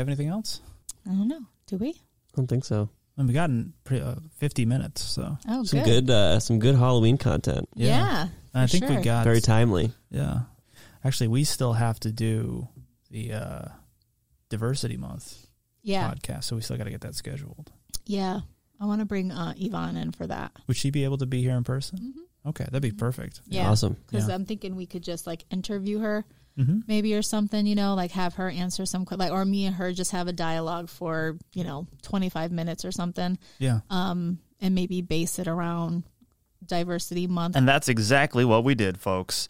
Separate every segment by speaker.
Speaker 1: have anything else?
Speaker 2: I don't know. Do we?
Speaker 3: I don't think so.
Speaker 1: And we got in pre- uh, 50 minutes, so
Speaker 2: Oh,
Speaker 3: Some
Speaker 2: good.
Speaker 3: good, uh, some good Halloween content.
Speaker 1: Yeah.
Speaker 2: Yeah.
Speaker 1: And I
Speaker 2: for
Speaker 1: think we got
Speaker 3: Very timely.
Speaker 1: Yeah. Actually, we still have to do the uh, diversity month
Speaker 2: Yeah.
Speaker 1: podcast, so we still got to get that scheduled.
Speaker 2: Yeah. I want to bring uh, Yvonne in for that.
Speaker 1: Would she be able to be here in person?
Speaker 2: Mm-hmm.
Speaker 1: Okay, that'd be perfect.
Speaker 2: Yeah.
Speaker 3: Awesome.
Speaker 2: Because
Speaker 1: Yeah.
Speaker 2: I'm thinking we could just like interview her
Speaker 1: hmm
Speaker 2: maybe or something, you know, like have her answer some, que- like, or me and her just have a dialogue for, you know, 25 minutes or something.
Speaker 1: Yeah.
Speaker 2: Um, and maybe base it around diversity month.
Speaker 4: And that's exactly what we did, folks.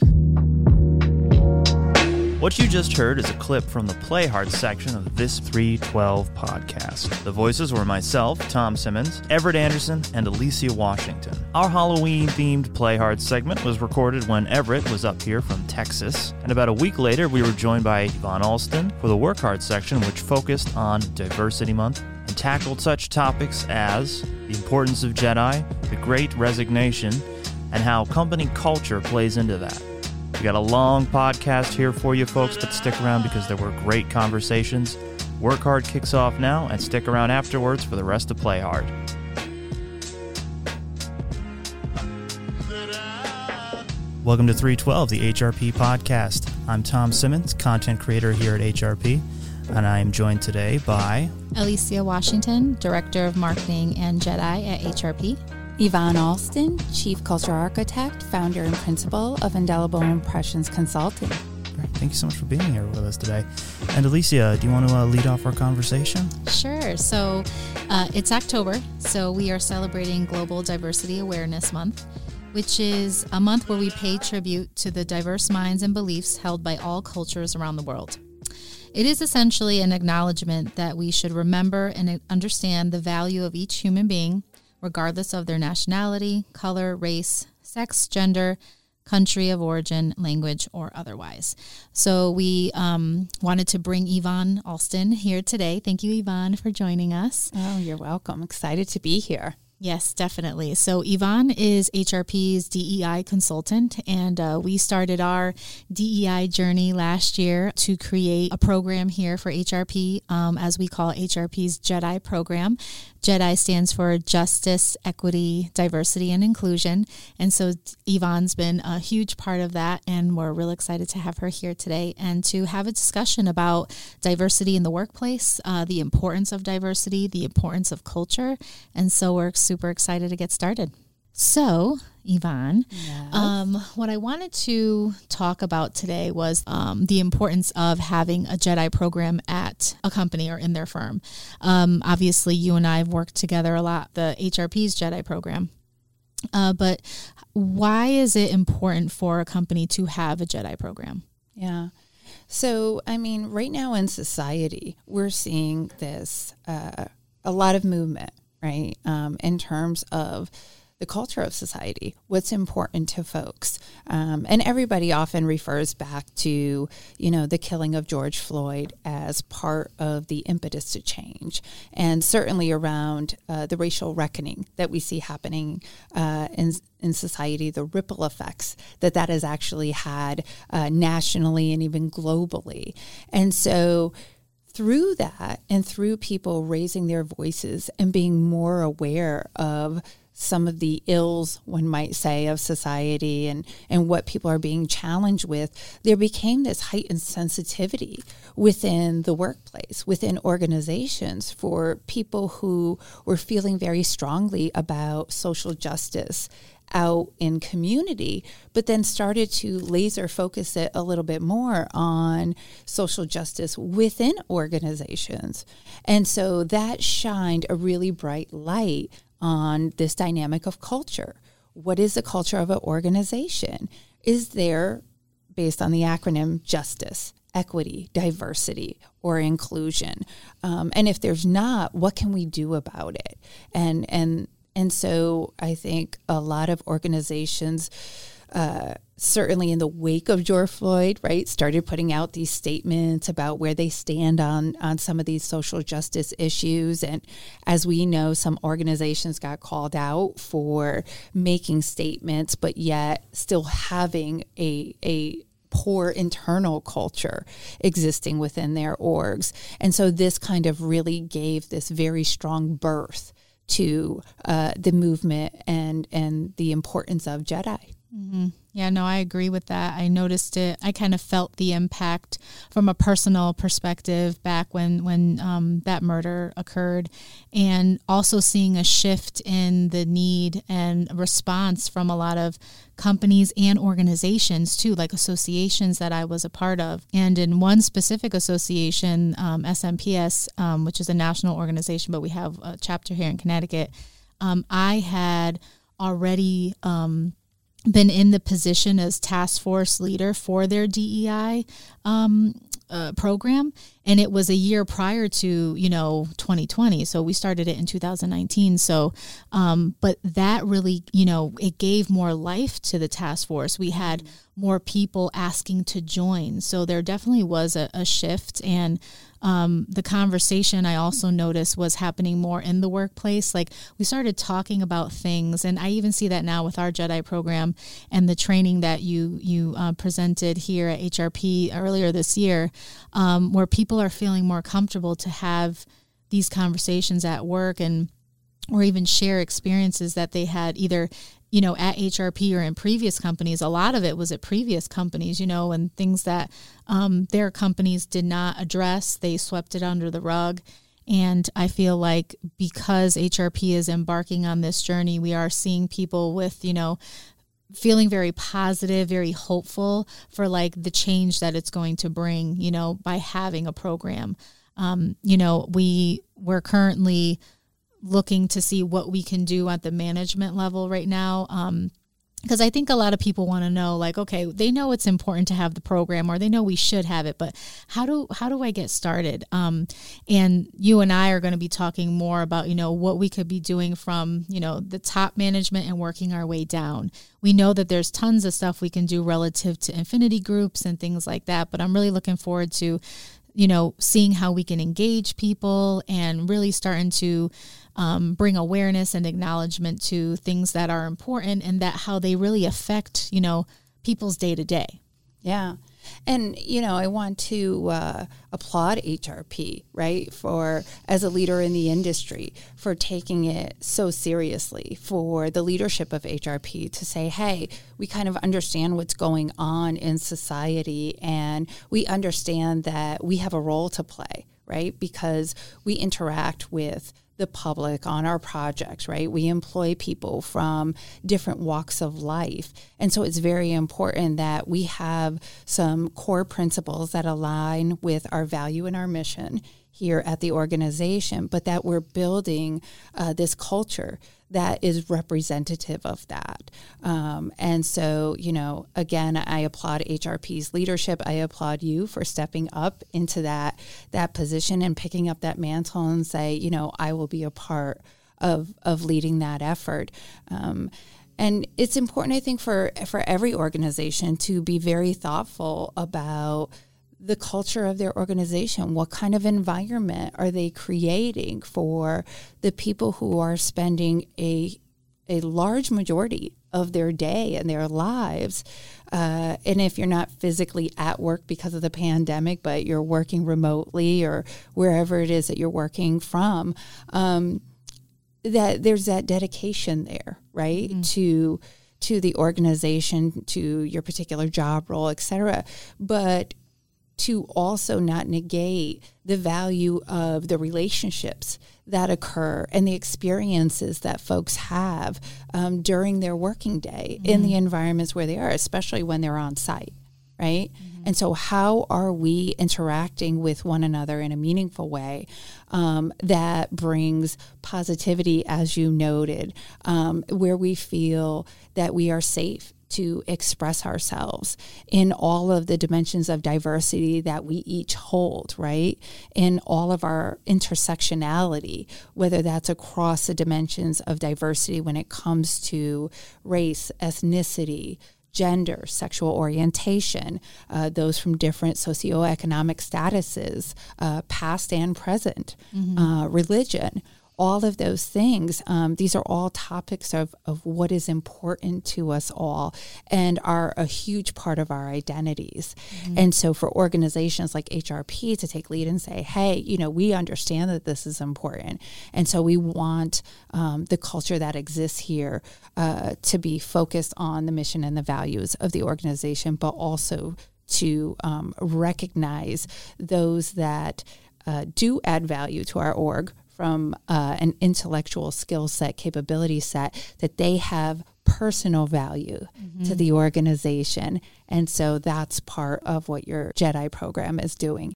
Speaker 4: What you just heard is a clip from the Play Hard section of this 312 podcast. The voices were myself, Tom Simmons, Everett Anderson, and Alicia Washington. Our Halloween themed Play Hard segment was recorded when Everett was up here from Texas. And about a week later, we were joined by Yvonne Alston for the Work Hard section, which focused on Diversity Month and tackled such topics as the importance of Jedi, the Great Resignation, and how company culture plays into that. We got a long podcast here for you folks, but stick around because there were great conversations. Work Hard kicks off now, and stick around afterwards for the rest of Play Hard. Welcome to 312, the HRP podcast. I'm Tom Simmons, content creator here at HRP, and I am joined today by
Speaker 2: Alicia Washington, Director of Marketing and Jedi at HRP.
Speaker 5: Yvonne Alston, Chief Culture Architect, founder and principal of Indelible Impressions Consulting.
Speaker 1: Great. Thank you so much for being here with us today. And Alicia, do you want to uh, lead off our conversation?
Speaker 2: Sure. So uh, it's October, so we are celebrating Global Diversity Awareness Month, which is a month where we pay tribute to the diverse minds and beliefs held by all cultures around the world. It is essentially an acknowledgement that we should remember and understand the value of each human being, regardless of their nationality, color, race, sex, gender, country of origin, language, or otherwise. So we um, wanted to bring Yvonne Alston here today. Thank you, Yvonne, for joining us.
Speaker 5: Oh, you're welcome. Excited to be here.
Speaker 2: Yes, definitely. So Yvonne is HRP's DEI consultant, and uh, we started our DEI journey last year to create a program here for HRP, um, as we call HRP's JEDI program. JEDI stands for Justice, Equity, Diversity, and Inclusion. And so Yvonne's been a huge part of that, and we're real excited to have her here today and to have a discussion about diversity in the workplace, uh, the importance of diversity, the importance of culture. And so we're super excited to get started. So, Yvonne, um, what I wanted to talk about today was um, the importance of having a Jedi program at a company or in their firm. Um, obviously, you and I have worked together a lot, the HRP's Jedi program. Uh, but why is it important for a company to have a Jedi program?
Speaker 5: Yeah. So, I mean, right now in society, we're seeing this uh, a lot of movement, right? Um, in terms of the culture of society, what's important to folks. Um, and everybody often refers back to, you know, the killing of George Floyd as part of the impetus to change. And certainly around uh, the racial reckoning that we see happening uh, in, in society, the ripple effects that that has actually had uh, nationally and even globally. And so, through that and through people raising their voices and being more aware of some of the ills one might say of society and and what people are being challenged with there became this heightened sensitivity within the workplace within organizations for people who were feeling very strongly about social justice out in community, but then started to laser focus it a little bit more on social justice within organizations. And so that shined a really bright light on this dynamic of culture. What is the culture of an organization? Is there, based on the acronym justice, equity, diversity, or inclusion? Um, and if there's not, what can we do about it? And and and so I think a lot of organizations, uh, certainly in the wake of George Floyd, right, started putting out these statements about where they stand on on some of these social justice issues. And as we know, some organizations got called out for making statements, but yet still having a a poor internal culture existing within their orgs. And so this kind of really gave this very strong birth to uh, the movement and and the importance of Jedi.
Speaker 2: Mm-hmm. Yeah, no, I agree with that. I noticed it. I kind of felt the impact from a personal perspective back when when um, that murder occurred, and also seeing a shift in the need and response from a lot of companies and organizations too, like associations that I was a part of. And in one specific association, um, SMPS, um, which is a national organization, but we have a chapter here in Connecticut. Um, I had already um, been in the position as task force leader for their DEI um, uh, program, and it was a year prior to you know 2020. So we started it in 2019. So, um, but that really you know it gave more life to the task force. We had more people asking to join, so there definitely was a, a shift and um, the conversation I also noticed was happening more in the workplace. Like we started talking about things, and I even see that now with our Jedi program and the training that you you uh, presented here at HRP earlier this year, um, where people are feeling more comfortable to have these conversations at work and or even share experiences that they had either you know, at HRP or in previous companies, a lot of it was at previous companies, you know, and things that um, their companies did not address, they swept it under the rug. And I feel like because HRP is embarking on this journey, we are seeing people with, you know, feeling very positive, very hopeful for like the change that it's going to bring, you know, by having a program. Um, you know, we we're currently looking to see what we can do at the management level right now. Um, because I think a lot of people want to know like okay they know it's important to have the program or they know we should have it but how do how do I get started um, and you and I are going to be talking more about you know what we could be doing from you know the top management and working our way down we know that there's tons of stuff we can do relative to affinity groups and things like that but I'm really looking forward to you know seeing how we can engage people and really starting to um, bring awareness and acknowledgement to things that are important and that how they really affect you know people's day to day
Speaker 5: yeah. And you know i want to uh, applaud hrp right for as a leader in the industry for taking it so seriously for the leadership of hrp to say hey we kind of understand what's going on in society and we understand that we have a role to play right because we interact with the public on our projects, right? We employ people from different walks of life. And so it's very important that we have some core principles that align with our value and our mission here at the organization, but that we're building uh, this culture that is representative of that. Um, and so, you know, again, I applaud HRP's leadership. I applaud you for stepping up into that that position and picking up that mantle and say, you know, I will be a part of of leading that effort. Um, and it's important, I think, for for every organization to be very thoughtful about the culture of their organization. What kind of environment are they creating for the people who are spending a a large majority of their day and their lives. Uh, and if you're not physically at work because of the pandemic, but you're working remotely or wherever it is that you're working from, um, that there's that dedication there, right? Mm. To to the organization, to your particular job role, et cetera. But to also not negate the value of the relationships that occur and the experiences that folks have um, during their working day mm-hmm. in the environments where they are, especially when they're on site, right? Mm-hmm. And so, how are we interacting with one another in a meaningful way um, that brings positivity, as you noted, um, where we feel that we are safe to express ourselves in all of the dimensions of diversity that we each hold, right? In all of our intersectionality, whether that's across the dimensions of diversity when it comes to race, ethnicity, gender, sexual orientation, uh, those from different socioeconomic statuses, uh, past and present, mm-hmm. uh, religion all of those things. Um, these are all topics of, of what is important to us all and are a huge part of our identities. Mm-hmm. And so for organizations like HRP to take lead and say, hey, you know, we understand that this is important. And so we want um, the culture that exists here uh, to be focused on the mission and the values of the organization, but also to um, recognize those that uh, do add value to our org from uh, an intellectual skill set, capability set, that they have personal value mm-hmm. to the organization. And so that's part of what your JEDI program is doing.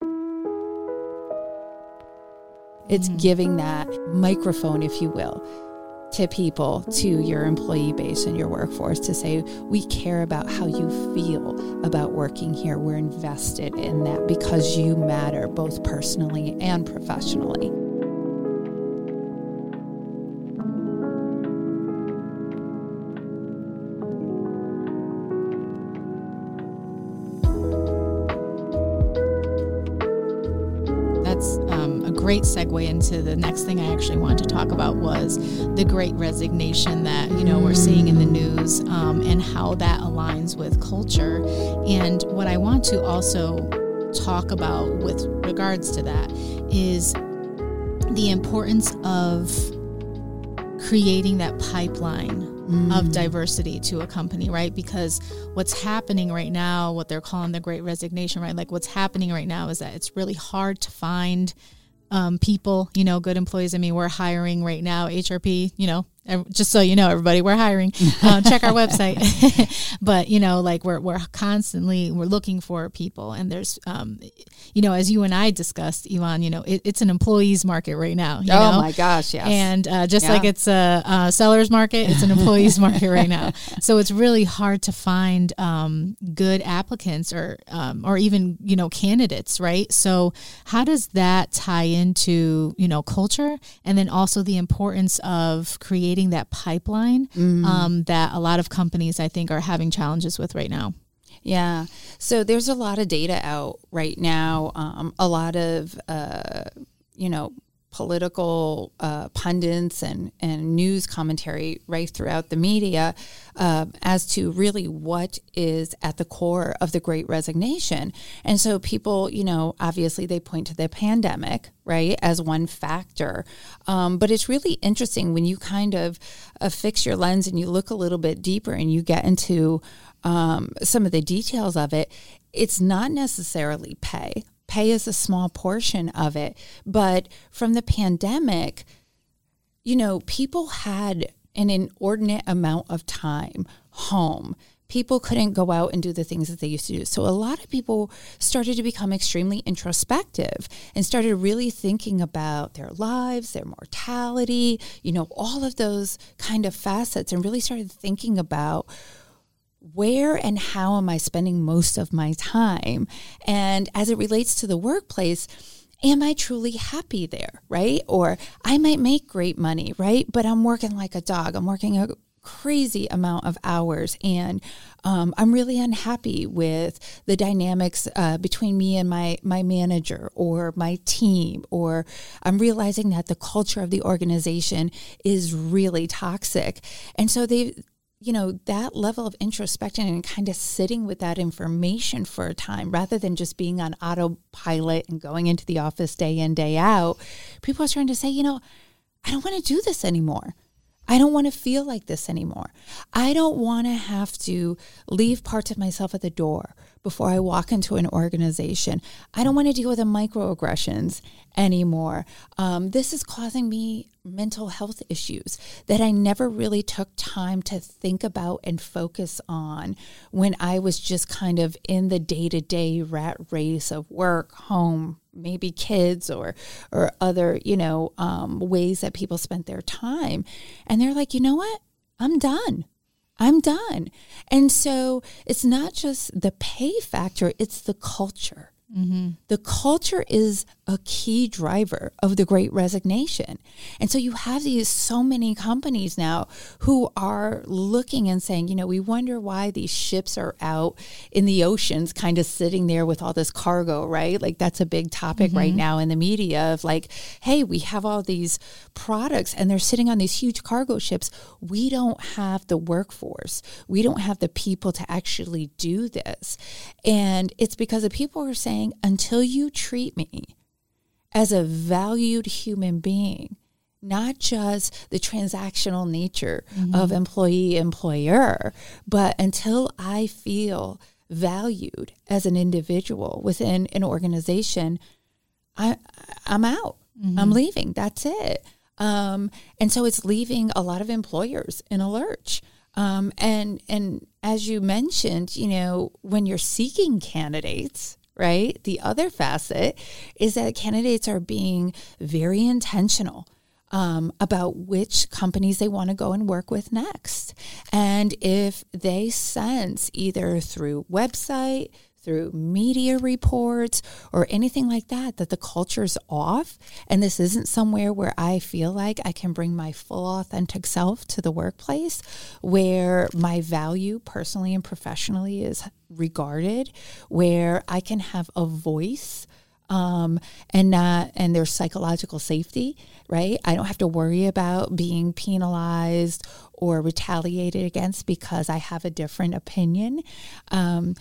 Speaker 5: It's mm-hmm. giving that microphone, if you will, to people, to your employee base and your workforce to say, we care about how you feel about working here. We're invested in that because you matter both personally and professionally.
Speaker 2: Great segue into the next thing I actually wanted to talk about was the great resignation that you know we're seeing in the news um, and how that aligns with culture. And what I want to also talk about with regards to that is the importance of creating that pipeline mm. of diversity to a company, right? Because what's happening right now, what they're calling the great resignation, right? Like what's happening right now is that it's really hard to find um, people, you know, good employees. I mean, we're hiring right now, HRP, you know, just so you know, everybody, we're hiring. Uh, check our website. but you know, like we're we're constantly we're looking for people, and there's, um, you know, as you and I discussed, Yvonne, you know, it, it's an employees market right now. oh
Speaker 5: know? my gosh, yes.
Speaker 2: And uh, just yeah. like it's a, a, seller's market, it's an employees market right now. So it's really hard to find um, good applicants or um, or even you know candidates, right? So how does that tie into you know culture, and then also the importance of creating creating that pipeline mm-hmm. um, that a lot of companies, I think, are having challenges with right now.
Speaker 5: Yeah. So there's a lot of data out right now, um, a lot of, uh, you know, political uh, pundits and, and news commentary right throughout the media uh, as to really what is at the core of the great resignation. And so people, you know, obviously they point to the pandemic, right, as one factor. Um, but it's really interesting when you kind of uh, fix your lens and you look a little bit deeper and you get into um, some of the details of it. It's not necessarily pay pay is a small portion of it. But from the pandemic, you know, people had an inordinate amount of time home. People couldn't go out and do the things that they used to do. So a lot of people started to become extremely introspective and started really thinking about their lives, their mortality, you know, all of those kind of facets and really started thinking about where and how am I spending most of my time? And as it relates to the workplace, am I truly happy there, right? Or I might make great money, right? But I'm working like a dog. I'm working a crazy amount of hours and um, i'm really unhappy with the dynamics uh, between me and my my manager or my team or i'm realizing that the culture of the organization is really toxic and so they you know, that level of introspection and kind of sitting with that information for a time rather than just being on autopilot and going into the office day in, day out, people are starting to say, you know, I don't want to do this anymore. I don't want to feel like this anymore. I don't want to have to leave parts of myself at the door before I walk into an organization. I don't want to deal with the microaggressions anymore. Um, this is causing me mental health issues that I never really took time to think about and focus on when I was just kind of in the day to day rat race of work, home, maybe kids or or other you know um, ways that people spent their time, and they're like, you know what, I'm done. I'm done. And so it's not just the pay factor, it's the culture mm-hmm. The culture is a key driver of the great resignation. And so you have these so many companies now who are looking and saying, you know, we wonder why these ships are out in the oceans kind of sitting there with all this cargo, right? Like that's a big topic right mm-hmm. now in the media of like, hey, we have all these products and they're sitting on these huge cargo ships. We don't have the workforce. We don't have the people to actually do this. And it's because the people are saying, until you treat me as a valued human being, not just the transactional nature of employee employer, but until I feel valued as an individual within an organization, I I'm out. I'm leaving. That's it. Um, and so it's leaving a lot of employers in a lurch. Um, and and as you mentioned, you know, when you're seeking candidates, right? The other facet is that candidates are being very intentional um, about which companies they want to go and work with next. And if they sense either through website, through media reports or anything like that that the culture's off. And this isn't somewhere where I feel like I can bring my full authentic self to the workplace where my value personally and professionally is regarded where I can have a voice um, and not and there's psychological safety right? I don't have to worry about being penalized or retaliated against because i have a different opinion. Um,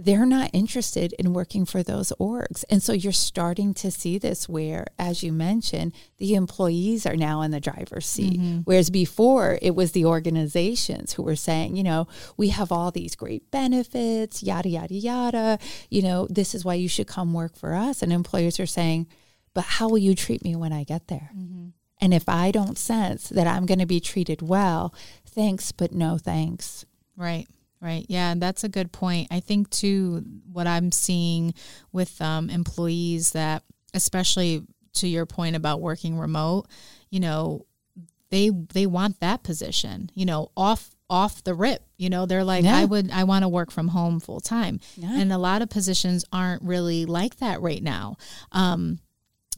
Speaker 5: they're not interested in working for those orgs. And so you're starting to see this where, as you mentioned, the employees are now in the driver's seat. Mm-hmm. Whereas before it was the organizations who were saying, you know, we have all these great benefits, yada, yada, yada. You know, this is why you should come work for us. And employers are saying, but how will you treat me when I get there? Mm-hmm. And if I don't sense that I'm going to be treated well, thanks, but no thanks.
Speaker 2: Right. Right. Yeah, and that's a good point. I think too what I'm seeing with um, employees that, especially to your point about working remote, you know, they they want that position. You know, off off the rip. You know, they're like,
Speaker 5: Yeah.
Speaker 2: I would I want to work from home full time,
Speaker 5: Yeah.
Speaker 2: and a lot of positions aren't really like that right now. Um,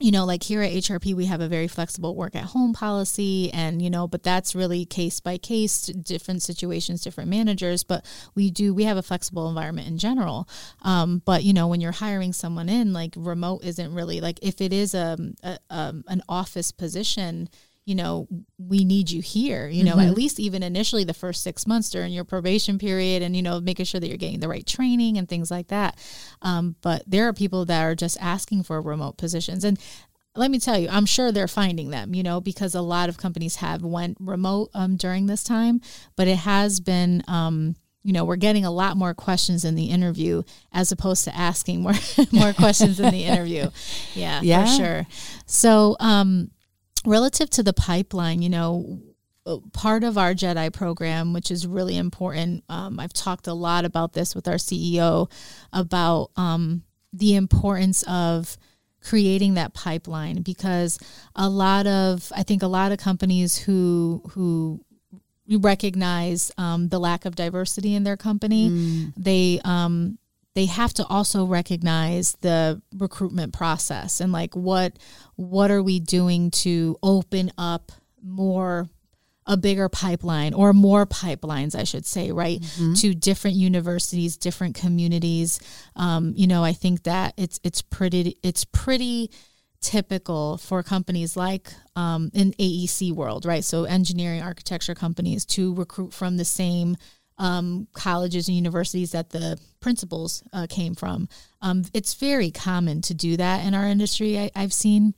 Speaker 2: you know, like here at HRP, we have a very flexible work at home policy, and you know, but that's really case by case, different situations, different managers. But we do, we have a flexible environment in general. Um, but you know, when you're hiring someone in, like remote isn't really like if it is a, a um, an office position. You know, we need you here. You know, at least even initially the first six months during your probation period, and you know, making sure that you're getting the right training and things like that. Um, but there are people that are just asking for remote positions, and let me tell you, I'm sure they're finding them, you know, because a lot of companies have went remote um, during this time, but it has been, um, you know, we're getting a lot more questions in the interview as opposed to asking more more questions in the interview. Yeah,
Speaker 5: Yeah.
Speaker 2: for sure. So, um, relative to the pipeline, you know, part of our Jedi program, which is really important. Um, I've talked a lot about this with our CEO about um, the importance of creating that pipeline because a lot of I think a lot of companies who who recognize um, the lack of diversity in their company, they um, they have to also recognize the recruitment process and like what what are we doing to open up more a bigger pipeline or more pipelines i should say right to different universities different communities. Um, you know i think that it's it's pretty it's pretty typical for companies like um, in aec world right? So engineering architecture companies to recruit from the same um, colleges and universities that the principals uh, came from um, it's very common to do that in our industry I, i've seen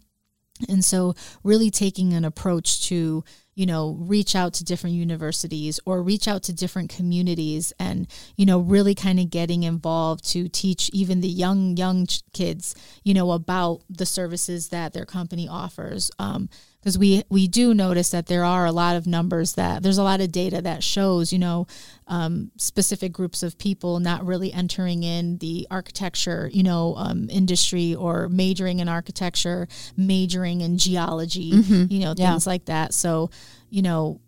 Speaker 2: and so, really taking an approach to, you know, reach out to different universities or reach out to different communities and, you know, really kind of getting involved to teach even the young, young kids, you know, about the services that their company offers. Um, because we we do notice that there are a lot of numbers that there's a lot of data that shows you know um, specific groups of people not really entering in the architecture you know um, industry or majoring in architecture majoring in geology you know
Speaker 5: Yeah.
Speaker 2: things like that so you know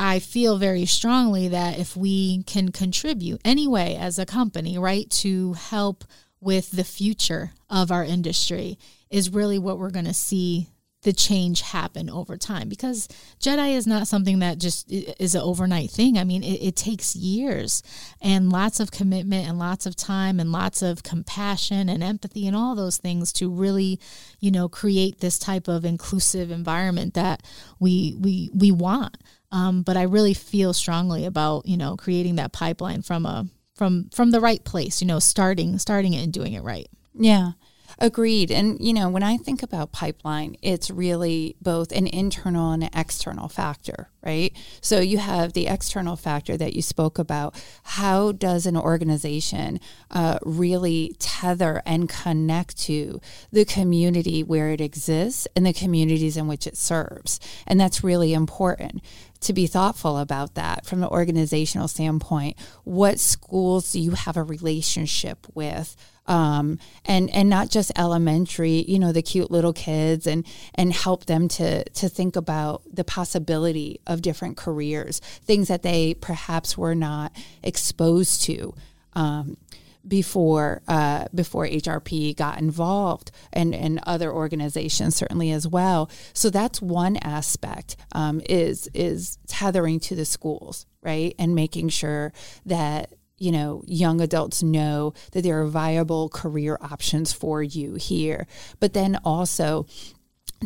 Speaker 2: I feel very strongly that if we can contribute anyway as a company, right, to help with the future of our industry is really what we're going to see the change happen over time because Jedi is not something that just is an overnight thing. I mean, it, it, takes years and lots of commitment and lots of time and lots of compassion and empathy and all those things to really, you know, create this type of inclusive environment that we we we want. Um, but I really feel strongly about you know creating that pipeline from a from from the right place. You know, starting starting it and doing it right.
Speaker 5: Yeah. Agreed. And, you know, when I think about pipeline, it's really both an internal and an external factor, right? So you have the external factor that you spoke about. How does an organization uh, really tether and connect to the community where it exists and the communities in which it serves? And that's really important to be thoughtful about that from an organizational standpoint. What schools do you have a relationship with? Um, and and not just elementary, you know, the cute little kids, and and help them to to think about the possibility of different careers, things that they perhaps were not exposed to. Um, before uh, before HRP got involved and, and other organizations certainly as well. So that's one aspect um, is is tethering to the schools, right, and making sure that you know young adults know that there are viable career options for you here, but then also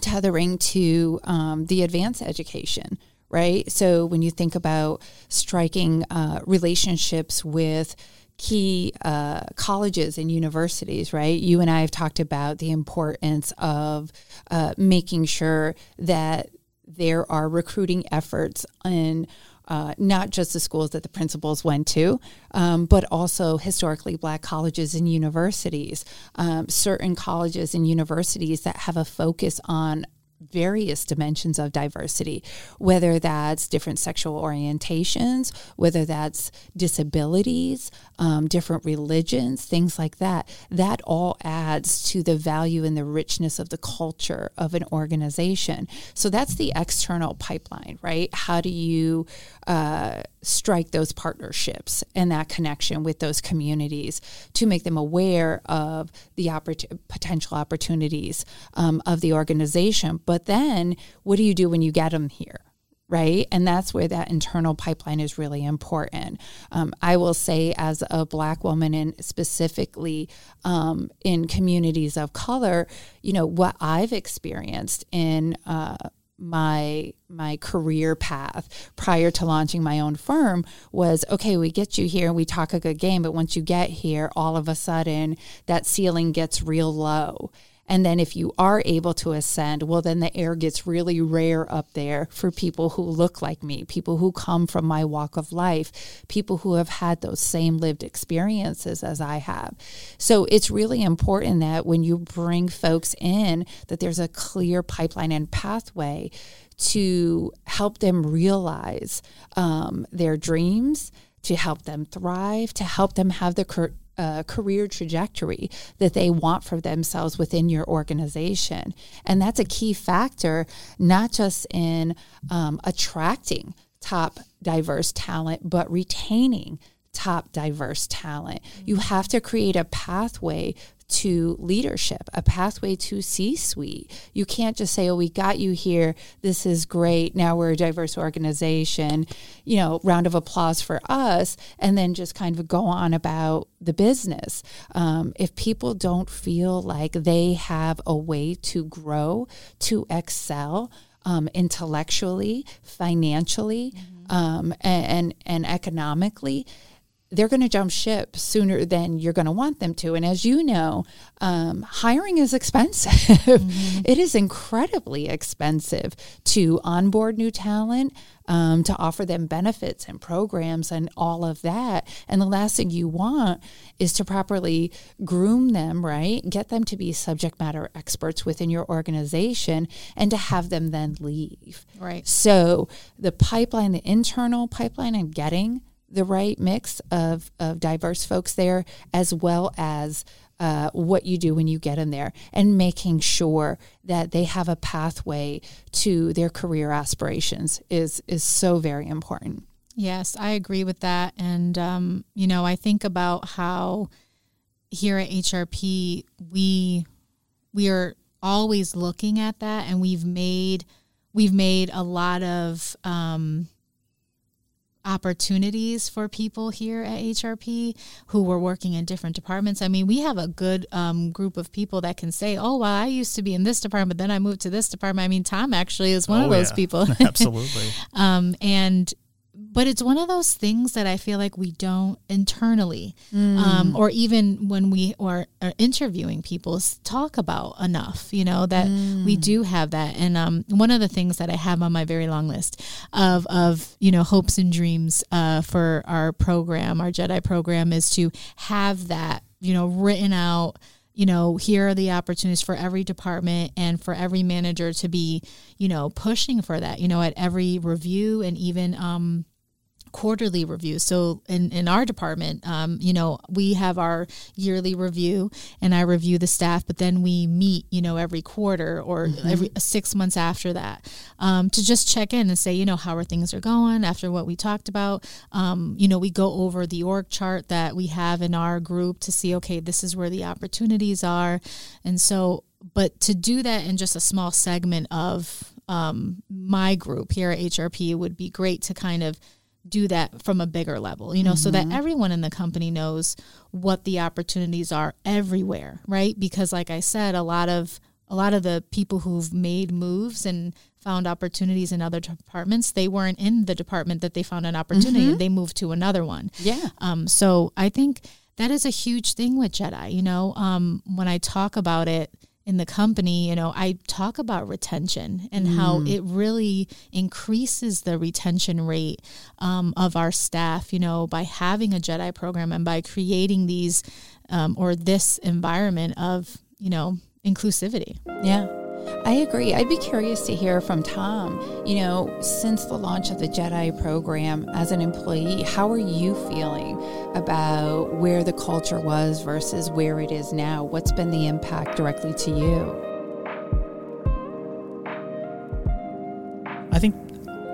Speaker 5: tethering to um, the advanced education right? So when you think about striking uh, relationships with key uh, colleges and universities, right? You and I have talked about the importance of uh, making sure that there are recruiting efforts in uh, not just the schools that the principals went to, um, but also historically black colleges and universities. Um, certain colleges and universities that have a focus on various dimensions of diversity, whether that's different sexual orientations, whether that's disabilities, um, different religions, things like that. That all adds to the value and the richness of the culture of an organization. So that's the external pipeline, right? How do you uh, strike those partnerships and that connection with those communities to make them aware of the oppor- potential opportunities um, of the organization. But then, what do you do when you get them here? Right. And that's where that internal pipeline is really important. Um, I will say, as a Black woman, and specifically um, in communities of color, you know, what I've experienced in uh, my my career path prior to launching my own firm was okay we get you here and we talk a good game but once you get here all of a sudden that ceiling gets real low and then if you are able to ascend, well, then the air gets really rare up there for people who look like me, people who come from my walk of life, people who have had those same lived experiences as I have. So it's really important that when you bring folks in, that there's a clear pipeline and pathway to help them realize um, their dreams, to help them thrive, to help them have the uh, career trajectory that they want for themselves within your organization. And that's a key factor, not just in um, attracting top diverse talent, but retaining top diverse talent. You have to create a pathway to leadership, a pathway to C suite. You can't just say, oh, we got you here. This is great. Now we're a diverse organization. You know, round of applause for us. And then just kind of go on about the business. Um, if people don't feel like they have a way to grow, to excel, um, intellectually, financially, mm-hmm. um, and, and, and economically, they're going to jump ship sooner than you're going to want them to. And as you know, um, hiring is expensive. Mm-hmm. it is incredibly expensive to onboard new talent, um, to offer them benefits and programs and all of that. And the last thing you want is to properly groom them, right? Get them to be subject matter experts within your organization and to have them then leave.
Speaker 2: Right.
Speaker 5: So the pipeline, the internal pipeline, and getting the right mix of, of diverse folks there, as well as uh, what you do when you get them there, and making sure that they have a pathway to their career aspirations is is so very important.
Speaker 2: Yes, I agree with that, and um, you know, I think about how here at HRP, we we are always looking at that, and we've made we've made a lot of um, opportunities for people here at HRP who were working in different departments. I mean, we have a good um, group of people that can say, "Oh, well, I used to be in this department, then I moved to this department." I mean, Tom actually is one
Speaker 1: Oh,
Speaker 2: of those
Speaker 1: yeah.
Speaker 2: people.
Speaker 1: Absolutely.
Speaker 2: um, and but it's one of those things that I feel like we don't internally,
Speaker 5: Mm.
Speaker 2: um, or even when we are, are interviewing people, talk about enough. You know that we do have that. And um, one of the things that I have on my very long list of of you know hopes and dreams uh, for our program, our Jedi program, is to have that you know written out you know, here are the opportunities for every department and for every manager to be, you know, pushing for that, you know, at every review and even um, quarterly review. So in, in our department, um, you know, we have our yearly review and I review the staff, but then we meet, you know, every quarter or every six months after that um, to just check in and say, you know, how are things are going after what we talked about. Um, you know, we go over the org chart that we have in our group to see, okay, this is where the opportunities are. And so, but to do that in just a small segment of um, my group here at HRP would be great to kind of do that from a bigger level, you know, so that everyone in the company knows what the opportunities are everywhere, right? Because like I said, a lot of a lot of the people who've made moves and found opportunities in other departments, they weren't in the department that they found an opportunity. They moved to another one.
Speaker 5: Yeah.
Speaker 2: Um, so I think that is a huge thing with Jedi. You know, um, when I talk about it in the company, you know, I talk about retention and how it really increases the retention rate um, of our staff. You know, by having a Jedi program and by creating these um, or this environment of you know inclusivity.
Speaker 5: Yeah. I agree. I'd be curious to hear from Tom. You know, since the launch of the Jedi program as an employee, how are you feeling about where the culture was versus where it is now? What's been the impact directly to you?
Speaker 4: I think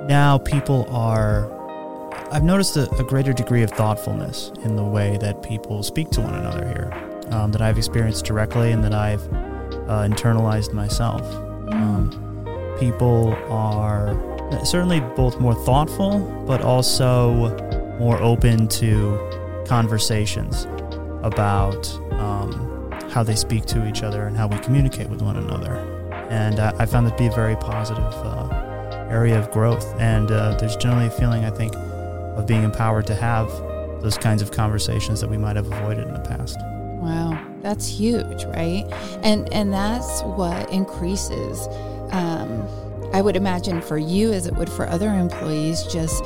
Speaker 4: now people are. I've noticed a, a greater degree of thoughtfulness in the way that people speak to one another here, um, that I've experienced directly and that I've uh, internalized myself. Um, people are certainly both more thoughtful, but also more open to conversations about um, how they speak to each other and how we communicate with one another. And uh, I found that to be a very positive uh, area of growth. And uh, there's generally a feeling, I think, of being empowered to have those kinds of conversations that we might have avoided in the past.
Speaker 5: Wow, that's huge, right? And and that's what increases. Um, I would imagine for you, as it would for other employees, just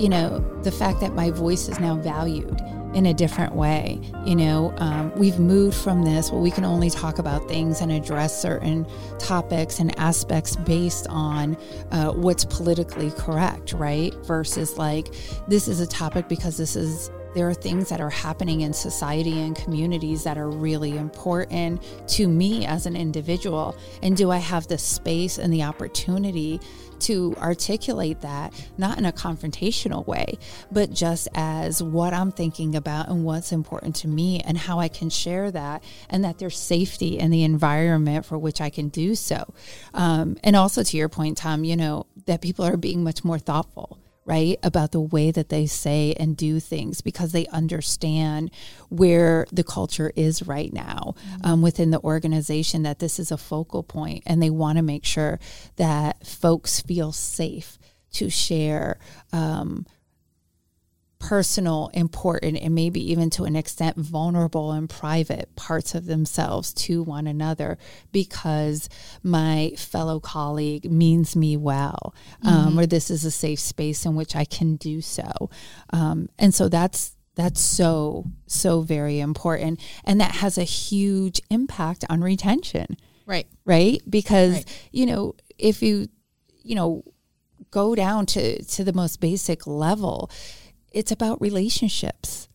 Speaker 5: you know the fact that my voice is now valued in a different way. You know, um, we've moved from this. Well, we can only talk about things and address certain topics and aspects based on uh, what's politically correct, right? Versus like this is a topic because this is there are things that are happening in society and communities that are really important to me as an individual. And do I have the space and the opportunity to articulate that, not in a confrontational way, but just as what I'm thinking about and what's important to me and how I can share that, and that there's safety in the environment for which I can do so. Um, and also, to your point, Tom, you know, that people are being much more thoughtful right? About the way that they say and do things because they understand where the culture is right now um, within the organization, that this is a focal point and they want to make sure that folks feel safe to share. Um, personal, important, and maybe even to an extent vulnerable and private parts of themselves to one another because my fellow colleague means me well, um, or this is a safe space in which I can do so. Um, and so that's that's so so very important, and that has a huge impact on retention
Speaker 2: Right.
Speaker 5: right because
Speaker 2: Right.
Speaker 5: you know if you you know go down to to the most basic level it's about relationships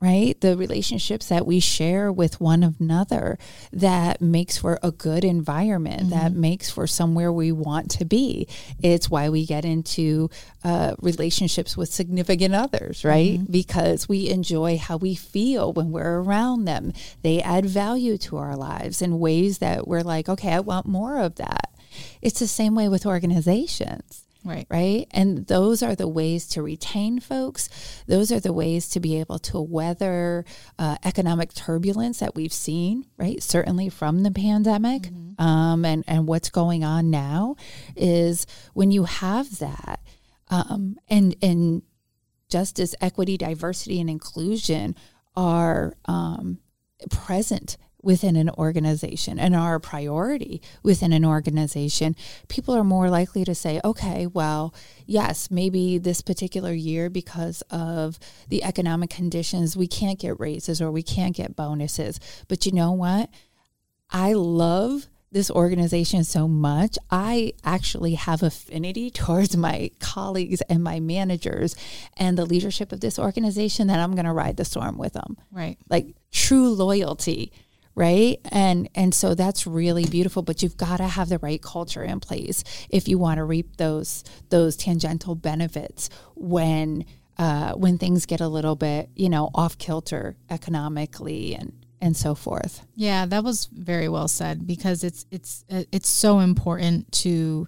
Speaker 5: right? The relationships that we share with one another that makes for a good environment, mm-hmm. that makes for somewhere we want to be. It's why we get into uh, relationships with significant others, right? Mm-hmm. Because we enjoy how we feel when we're around them. They add value to our lives in ways that we're like, okay, I want more of that. It's the same way with organizations
Speaker 2: Right.
Speaker 5: Right. And those are the ways to retain folks. Those are the ways to be able to weather uh, economic turbulence that we've seen, right? Certainly from the pandemic mm-hmm. um, and, and what's going on now is when you have that um, and, and justice, equity, diversity, and inclusion are um, present within an organization and are a priority within an organization, people are more likely to say, okay, well, yes, maybe this particular year, because of the economic conditions, we can't get raises or we can't get bonuses. But you know what? I love this organization so much, I actually have affinity towards my colleagues and my managers and the leadership of this organization that I'm going to ride the storm with them.
Speaker 2: Right.
Speaker 5: Like true loyalty right? And and so that's really beautiful but you've got to have the right culture in place if you want to reap those those tangential benefits when uh, when things get a little bit you know off kilter economically and and so forth.
Speaker 2: Yeah that was very well said because it's it's it's so important to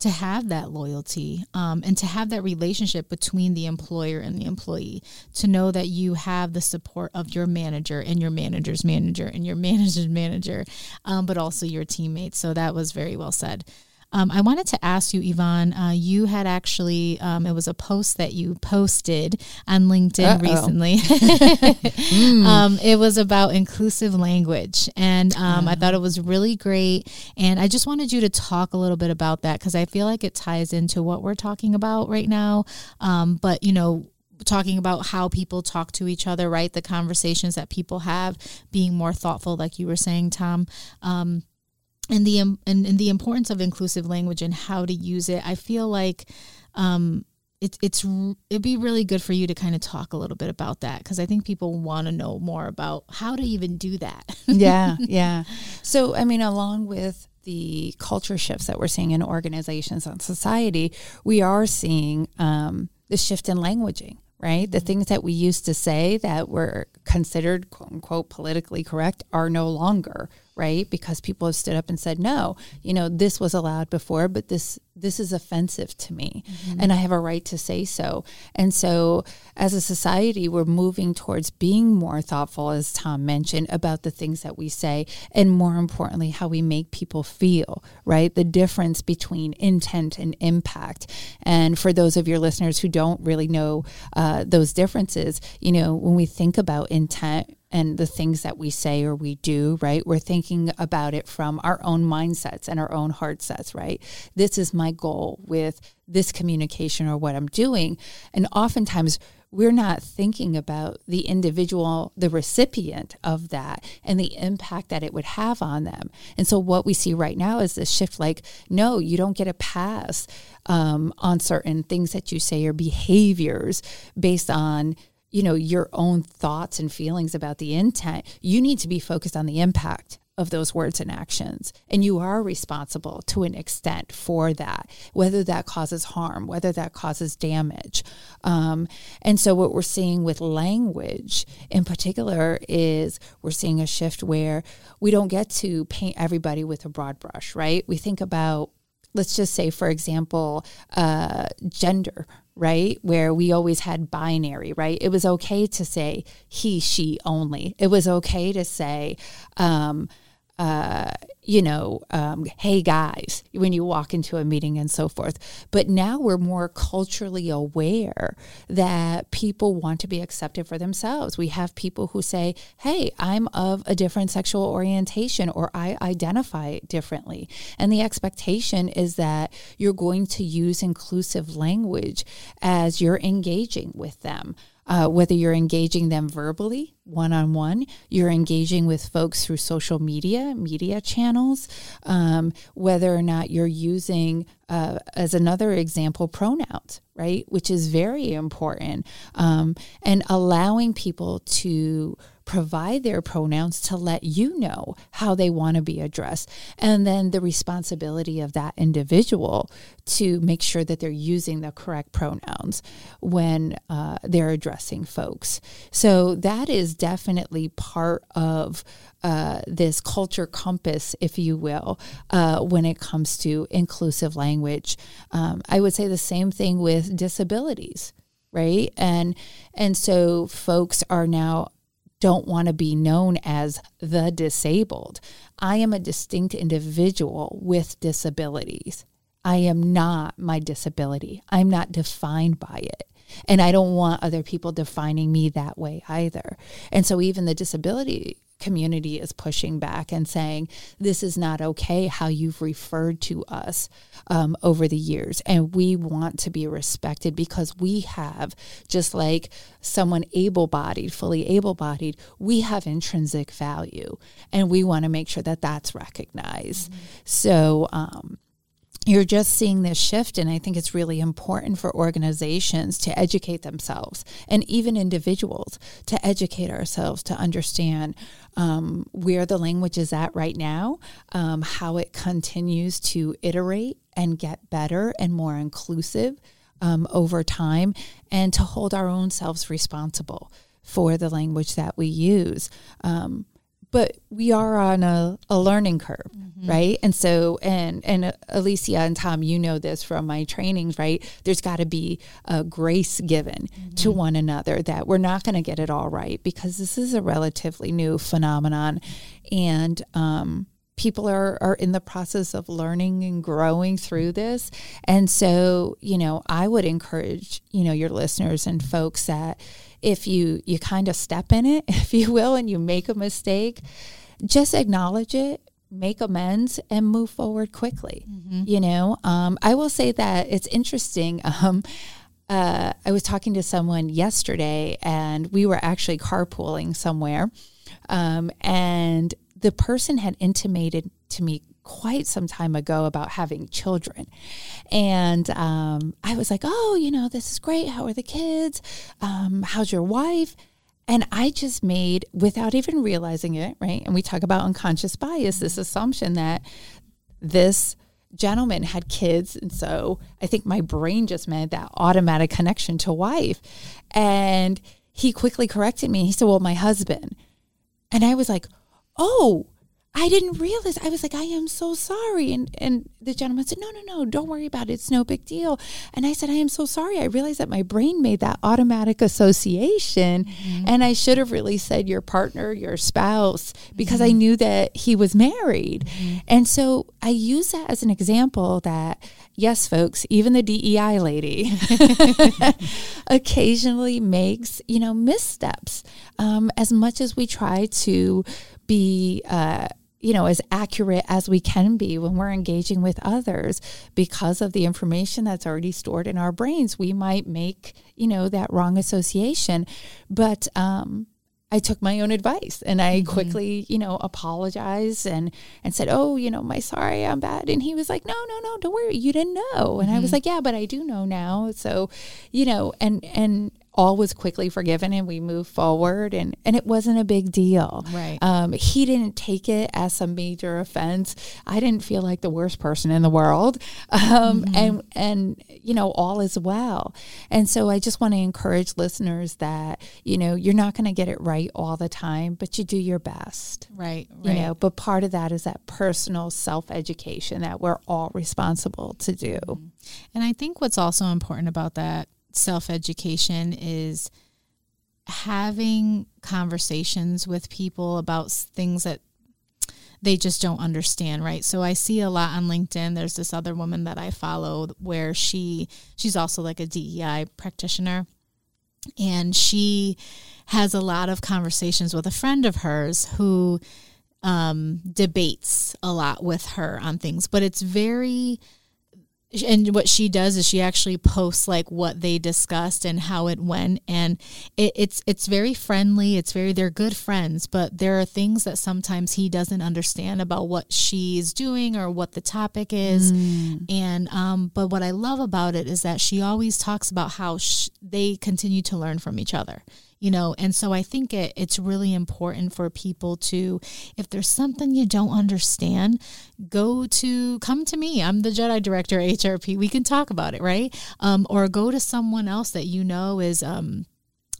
Speaker 2: to have that loyalty um, and to have that relationship between the employer and the employee to know that you have the support of your manager and your manager's manager and your manager's manager um, but also your teammates. So that was very well said um, I wanted to ask you, Yvonne. Uh, you had actually, um, it was a post that you posted on LinkedIn Uh-oh. recently. mm. um, it was about inclusive language. And um, I thought it was really great. And I just wanted you to talk a little bit about that because I feel like it ties into what we're talking about right now. Um, but, you know, talking about how people talk to each other, right? The conversations that people have, being more thoughtful, like you were saying, Tom. Um, and the and, and the importance of inclusive language and how to use it. I feel like um, it's it's it'd be really good for you to kind of talk a little bit about that because I think people want to know more about how to even do that.
Speaker 5: yeah, yeah. So I mean, along with the culture shifts that we're seeing in organizations and society, we are seeing um, the shift in languaging right? The mm-hmm. things that we used to say that were considered quote unquote politically correct are no longer, right? Because people have stood up and said, no, you know, this was allowed before, but this this is offensive to me mm-hmm. and I have a right to say so. And so as a society, we're moving towards being more thoughtful, as Tom mentioned, about the things that we say and more importantly, how we make people feel, right? The difference between intent and impact. And for those of your listeners who don't really know uh, those differences, you know, when we think about intent, and the things that we say or we do, right? We're thinking about it from our own mindsets and our own heart sets, right? This is my goal with this communication or what I'm doing. And oftentimes we're not thinking about the individual, the recipient of that and the impact that it would have on them. And so what we see right now is this shift like, no, you don't get a pass um, on certain things that you say or behaviors based on you know your own thoughts and feelings about the intent you need to be focused on the impact of those words and actions. And you are responsible to an extent for that whether that causes harm whether that causes damage. Um, and so what we're seeing with language in particular is we're seeing a shift where we don't get to paint everybody with a broad brush right? We think about let's just say for example uh, gender right? Where we always had binary, right? It was okay to say he, she only. It was okay to say, um, uh, you know, um, hey guys, when you walk into a meeting and so forth. But now we're more culturally aware that people want to be accepted for themselves. We have people who say, hey, I'm of a different sexual orientation or I identify differently. And the expectation is that you're going to use inclusive language as you're engaging with them uh, whether you're engaging them verbally one on one. You're engaging with folks through social media, media channels, um, whether or not you're using, uh, as another example, pronouns, right? Which is very important. Um, and allowing people to provide their pronouns to let you know how they want to be addressed. And then the responsibility of that individual to make sure that they're using the correct pronouns when uh, they're addressing folks. So that is definitely part of uh, this culture compass, if you will, uh, when it comes to inclusive language. Um, I would say the same thing with disabilities right and and so folks are now don't want to be known as the disabled. I am a distinct individual with disabilities. I am not my disability. I'm not defined by it. And I don't want other people defining me that way either. And so, even the disability community is pushing back and saying, this is not okay how you've referred to us um, over the years. And we want to be respected because we have, just like someone able bodied, fully able bodied, we have intrinsic value. And we want to make sure that that's recognized. Mm-hmm. So, um, you're just seeing this shift and i think it's really important for organizations to educate themselves and even individuals to educate ourselves to understand um, where the language is at right now um, how it continues to iterate and get better and more inclusive um, over time and to hold our own selves responsible for the language that we use. Um, but we are on a, a learning curve mm-hmm. right and so and and alicia and tom you know this from my trainings right there's got to be a grace given mm-hmm. to one another that we're not going to get it all right because this is a relatively new phenomenon and um, people are, are in the process of learning and growing through this and so you know i would encourage you know your listeners and folks that if you you kind of step in it, if you will, and you make a mistake, just acknowledge it, make amends, and move forward quickly. Mm-hmm. You know, um, I will say that it's interesting. Um, uh, I was talking to someone yesterday, and we were actually carpooling somewhere, um, and the person had intimated to me quite some time ago about having children. And um, I was like, oh, you know, this is great. How are the kids? Um, how's your wife? And I just made, without even realizing it, right? And we talk about unconscious bias, this assumption that this gentleman had kids. And so I think my brain just made that automatic connection to wife. And he quickly corrected me. He said, Well, my husband. And I was like, Oh, I didn't realize. I was like, I am so sorry. And and the gentleman said, No, no, no, don't worry about it. It's no big deal. And I said, I am so sorry. I realized that my brain made that automatic association. Mm-hmm. And I should have really said your partner, your spouse, because mm-hmm. I knew that he was married. Mm-hmm. And so I use that as an example that yes, folks, even the DEI lady occasionally makes, you know, missteps. Um, as much as we try to be uh, you know as accurate as we can be when we're engaging with others because of the information that's already stored in our brains we might make you know that wrong association but um I took my own advice and I mm-hmm. quickly, you know, apologized and and said, "Oh, you know, my sorry, I'm bad." And he was like, "No, no, no, don't worry, you didn't know." And mm-hmm. I was mm-hmm. like, "Yeah, but I do know now." So, you know, and and all was quickly forgiven and we moved forward and, and it wasn't a big deal.
Speaker 2: Right.
Speaker 5: Um, he didn't take it as a major offense. I didn't feel like the worst person in the world. Um, mm-hmm. and, and, you know, all is well. And so I just want to encourage listeners that, you know, you're not going to get it right all the time, but you do your best.
Speaker 2: Right.
Speaker 5: right. You know, but part of that is that personal self education that we're all responsible to do. Mm-hmm.
Speaker 2: And I think what's also important about that self education is having conversations with people about things that they just don't understand right? So i see a lot on linkedin. There's this other woman that i follow where she she's also like a dei practitioner. And she has a lot of conversations with a friend of hers who um, debates a lot with her on things. But it's very and what she does is she actually posts like what they discussed and how it went and it, it's it's very friendly it's very they're good friends but there are things that sometimes he doesn't understand about what she's doing or what the topic is mm. and um but what i love about it is that she always talks about how sh- they continue to learn from each other you know and so i think it, it's really important for people to if there's something you don't understand go to come to me. I'm the jedi director hrp we can talk about it right? Um, or go to someone else that you know is um,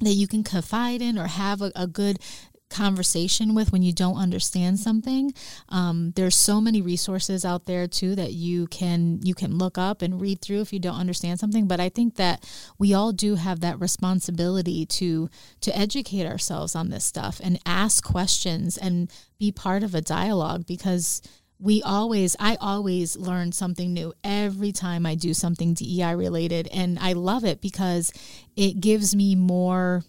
Speaker 2: that you can confide in or have a, a good conversation with when you don't understand something. Um, there's so many resources out there too that you can you can look up and read through if you don't understand something. But i think that we all do have that responsibility to to educate ourselves on this stuff and ask questions and be part of a dialogue because we always i always learn something new every time i do something dei related. And i love it because it gives me more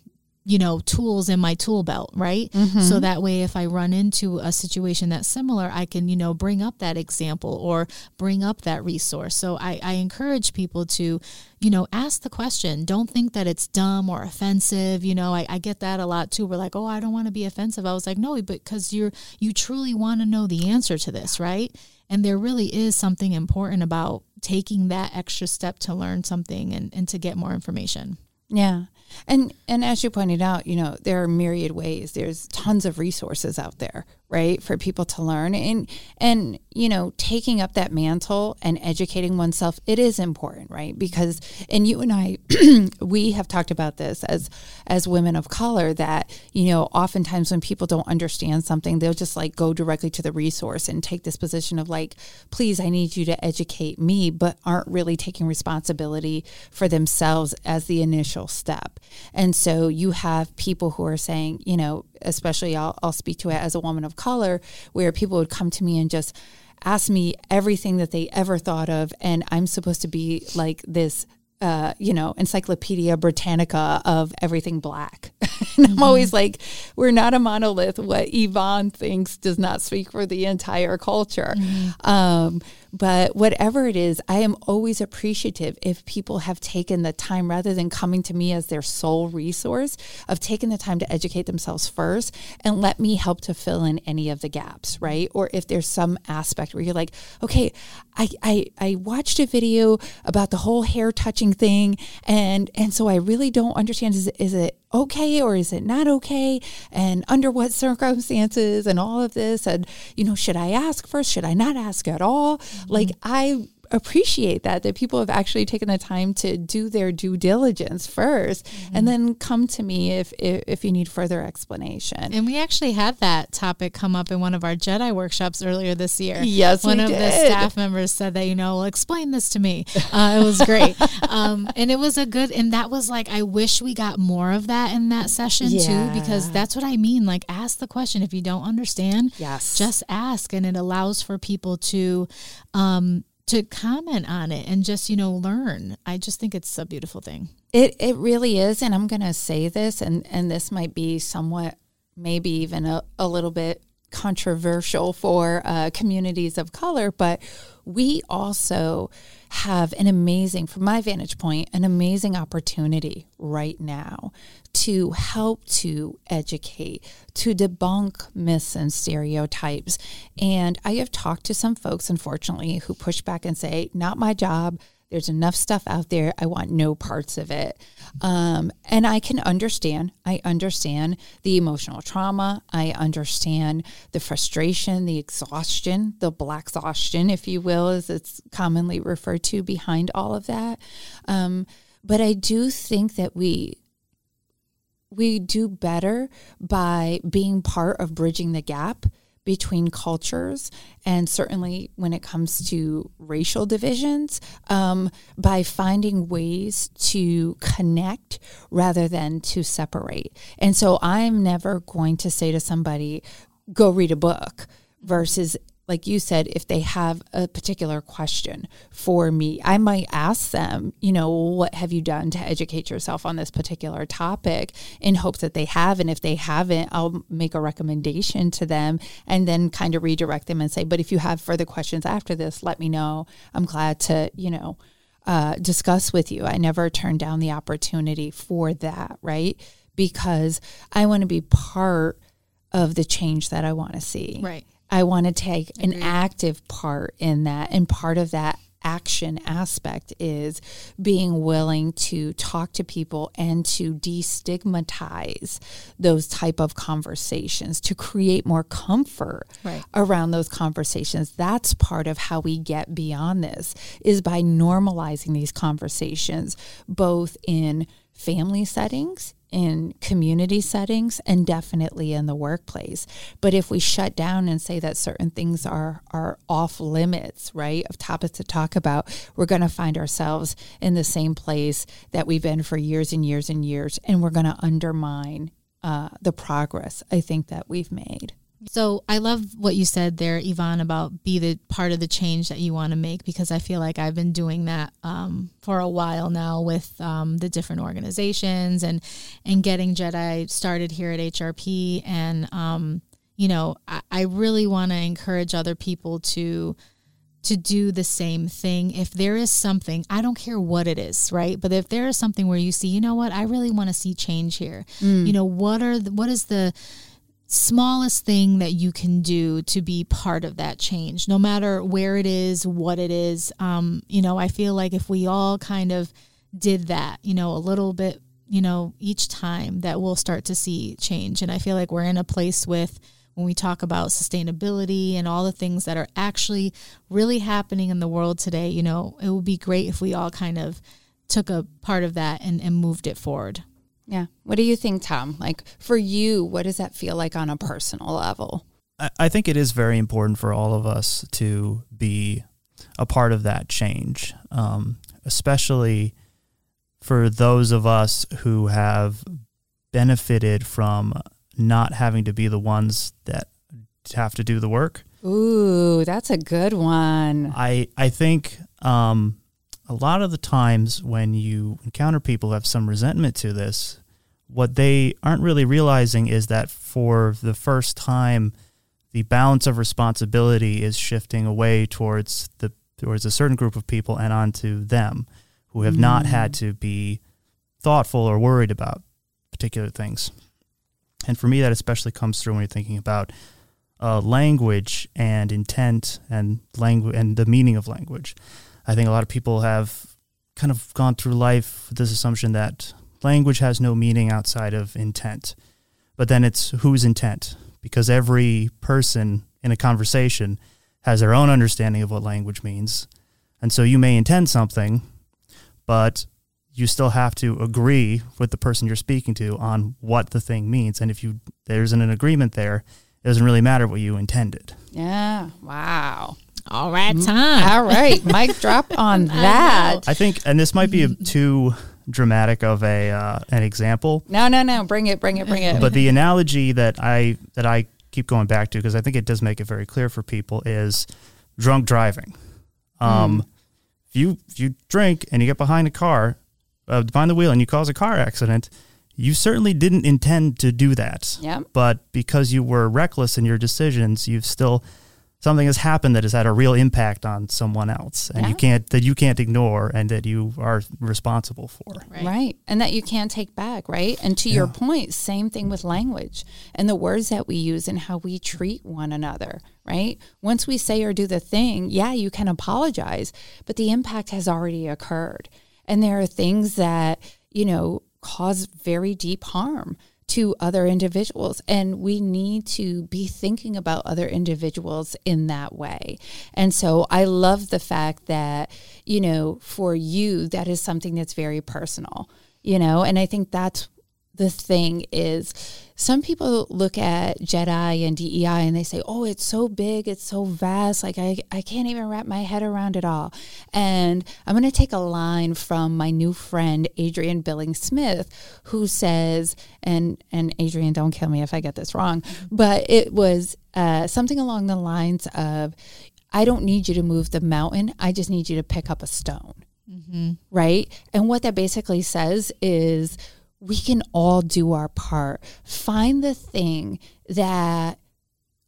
Speaker 2: you know, tools in my tool belt, right? Mm-hmm. So that way, if I run into a situation that's similar, I can, you know, bring up that example or bring up that resource. So I, I encourage people to, you know, ask the question. Don't think that it's dumb or offensive. You know, I, I get that a lot too. We're like, oh, I don't want to be offensive. I was like, no, but because you're, you truly want to know the answer to this, right? And there really is something important about taking that extra step to learn something and, and to get more information.
Speaker 5: Yeah. And and as you pointed out, you know, there are myriad ways. There's tons of resources out there, right, for people to learn. And and you know, taking up that mantle and educating oneself, it is important, right? Because and you and I we have talked about this as as women of color that, you know, oftentimes when people don't understand something, they'll just like go directly to the resource and take this position of like, please, I need you to educate me, but aren't really taking responsibility for themselves as the initial step. And so you have people who are saying, you know, especially I'll, I'll speak to it as a woman of color, where people would come to me and just ask me everything that they ever thought of. And I'm supposed to be like this uh, you know, Encyclopedia Britannica of everything black. and mm-hmm. I'm always like, we're not a monolith. What Yvonne thinks does not speak for the entire culture. Mm-hmm. Um, but whatever it is, I am always appreciative if people have taken the time rather than coming to me as their sole resource of taking the time to educate themselves first and let me help to fill in any of the gaps, right? Or if there's some aspect where you're like, okay, I I, I watched a video about the whole hair touching thing and and so I really don't understand is is it okay or is it not okay? And under what circumstances and all of this? And you know should i ask first? Should i not ask at all? Mm-hmm. like i appreciate that that people have actually taken the time to do their due diligence 1st mm-hmm. and then come to me if, if, if you need further explanation.
Speaker 2: And we actually had that topic come up in one of our Jedi workshops earlier this year.
Speaker 5: Yes,
Speaker 2: one of
Speaker 5: did.
Speaker 2: the staff members said that you know, well, explain this to me. Uh, it was great, um, and it was a good. And that was like, I wish we got more of that in that session yeah. too, because that's what I mean. Like, ask the question if you don't understand.
Speaker 5: Yes,
Speaker 2: just ask, and it allows for people to um, to comment on it and just you know learn. I just think it's a beautiful thing.
Speaker 5: It it really is and i'm going to say this and and this might be somewhat maybe even a, a little bit controversial for uh, communities of color but we also have an amazing from my vantage point an amazing opportunity right now to help to educate, to debunk myths and stereotypes. And I have talked to some folks, unfortunately, who push back and say, not my job. There's enough stuff out there. I want no parts of it. Um, and I can understand. I understand the emotional trauma. I understand the frustration, the exhaustion, the black exhaustion, if you will, as it's commonly referred to behind all of that. Um, but I do think that we we do better by being part of bridging the gap between cultures and certainly when it comes to racial divisions um, by finding ways to connect rather than to separate. And so i'm never going to say to somebody go read a book versus like you said, if they have a particular question for me, I might ask them, you know, what have you done to educate yourself on this particular topic in hopes that they have. And if they haven't, I'll make a recommendation to them and then kind of redirect them and say, but if you have further questions after this, let me know. I'm glad to, you know, uh, discuss with you. I never turn down the opportunity for that, right? Because I want to be part of the change that I want to see.
Speaker 2: Right.
Speaker 5: I want to take an active part in that. And part of that action aspect is being willing to talk to people and to destigmatize those type of conversations to create more comfort
Speaker 2: Right.
Speaker 5: around those conversations that's part of how we get beyond this is by normalizing these conversations both in family settings in community settings and definitely in the workplace. But if we shut down and say that certain things are are off limits, right, of topics to talk about, we're going to find ourselves in the same place that we've been for years and years and years, and we're going to undermine uh, the progress I think that we've made.
Speaker 2: So I love what you said there, Yvonne, about be the part of the change that you want to make because I feel like I've been doing that um, for a while now with um, the different organizations and and getting Jedi started here at HRP. And um, you know, I, I really want to encourage other people to to do the same thing. If there is something, I don't care what it is, right? But if there is something where you see, you know what, I really want to see change here. You know, what are the, what is the smallest thing that you can do to be part of that change, no matter where it is, what it is. Um, you know, I feel like if we all kind of did that, you know, a little bit, you know, each time that we'll start to see change. And I feel like we're in a place with when we talk about sustainability and all the things that are actually really happening in the world today, you know, it would be great if we all kind of took a part of that and, and moved it forward.
Speaker 5: Yeah. What do you think, Tom? Like for you, what does that feel like on a personal level?
Speaker 1: I, I think it is very important for all of us to be a part of that change, um, especially for those of us who have benefited from not having to be the ones that have to do the work.
Speaker 5: Ooh, that's a good one.
Speaker 1: I I think um, a lot of the times when you encounter people who have some resentment to this, what they aren't really realizing is that for the first time, the balance of responsibility is shifting away towards the towards a certain group of people and onto them who have not had to be thoughtful or worried about particular things. And for me, that especially comes through when you're thinking about uh, language and intent and language and the meaning of language. I think a lot of people have kind of gone through life with this assumption that language has no meaning outside of intent. But then it's whose intent? Because every person in a conversation has their own understanding of what language means. And so you may intend something, but you still have to agree with the person you're speaking to on what the thing means. And if you there isn't an agreement there, it doesn't really matter what you intended.
Speaker 5: Yeah. Wow.
Speaker 2: All right, time.
Speaker 5: All right. Mic drop on that.
Speaker 1: I think, and this might be a, too dramatic of a uh, an example,
Speaker 5: No, no, no. Bring it, bring it, bring it.
Speaker 1: but the analogy that I that I keep going back to because I think it does make it very clear for people is drunk driving. Um, If you if you drink and you get behind a car, uh, behind the wheel, and you cause a car accident, you certainly didn't intend to do that.
Speaker 5: Yep.
Speaker 1: But because you were reckless in your decisions, you've still something has happened that has had a real impact on someone else, and you can't that you can't ignore, and that you are responsible for.
Speaker 5: Right. And that you can't take back, right? And to your point, same thing with language and the words that we use and how we treat one another, right? Once we say or do the thing, yeah, you can apologize, but the impact has already occurred. And there are things that, you know, cause very deep harm to other individuals. And we need to be thinking about other individuals in that way. And so I love the fact that, you know, for you, that is something that's very personal, you know, and I think that's the thing is some people look at Jedi and DEI and they say, oh, it's so big, it's so vast, like I, I can't even wrap my head around it all. And I'm going to take a line from my new friend, Adrienne Billings Smith, who says, and, and Adrienne, don't kill me if I get this wrong, but it was uh, something along the lines of, I don't need you to move the mountain, I just need you to pick up a stone. Mm-hmm. Right. And what that basically says is, we can all do our part. Find the thing that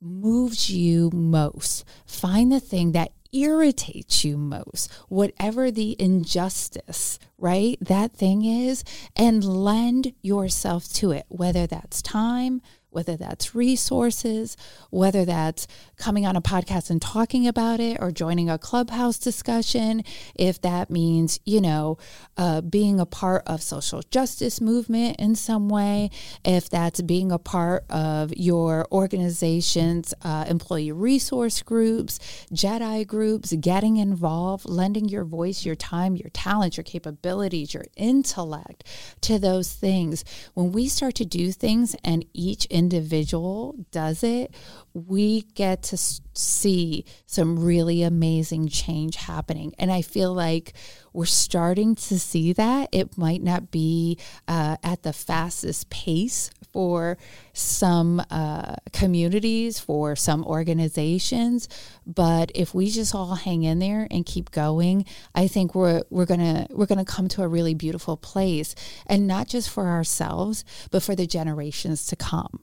Speaker 5: moves you most. Find the thing that irritates you most, whatever the injustice, right? That thing is, and lend yourself to it, whether that's time, whether that's resources, whether that's coming on a podcast and talking about it or joining a clubhouse discussion, if that means, you know, uh, being a part of social justice movement in some way, if that's being a part of your organization's uh, employee resource groups, Jedi groups, getting involved, lending your voice, your time, your talent, your capabilities, your intellect to those things. When we start to do things and each individual does it, we get to see some really amazing change happening. And I feel like we're starting to see that. It might not be uh, at the fastest pace for some uh, communities, for some organizations, but if we just all hang in there and keep going, I think we're we're gonna we're gonna come to a really beautiful place, and not just for ourselves, but for the generations to come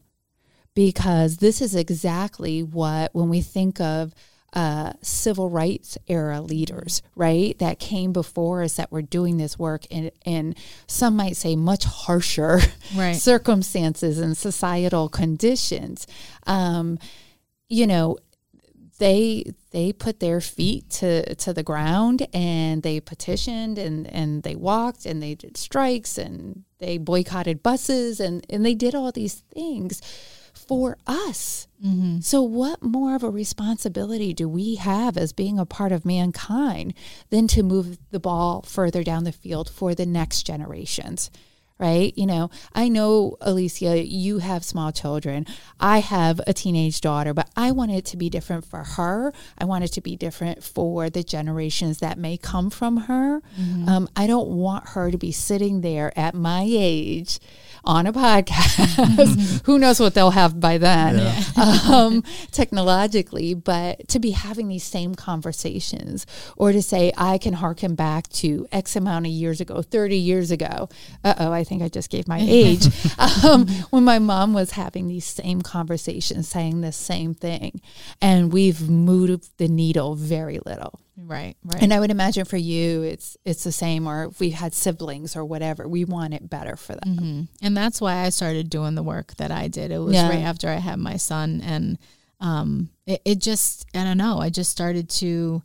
Speaker 5: because this is exactly what, when we think of uh, civil rights era leaders, right, that came before us that were doing this work in, in some might say much harsher right. circumstances and societal conditions. Um, you know, they they put their feet to to the ground and they petitioned and and they walked and they did strikes and they boycotted buses and and they did all these things for us. Mm-hmm. So, what more of a responsibility do we have as being a part of mankind than to move the ball further down the field for the next generations? Right? You know, I know, Alicia, you have small children. I have a teenage daughter, but I want it to be different for her. I want it to be different for the generations that may come from her. Mm-hmm. Um, I don't want her to be sitting there at my age on a podcast. Who knows what they'll have by then, yeah. um, technologically, but to be having these same conversations or to say, I can harken back to X amount of years ago, 30 years ago. Uh oh, I think I just gave my age. um, when my mom was having these same conversations, saying the same thing. And we've moved the needle very little.
Speaker 2: Right, right.
Speaker 5: And I would imagine for you, it's it's the same. Or if we had siblings or whatever, we want it better for them. Mm-hmm.
Speaker 2: And that's why I started doing the work that I did. It was yeah. right after I had my son, and um, it, it just I don't know. I just started to.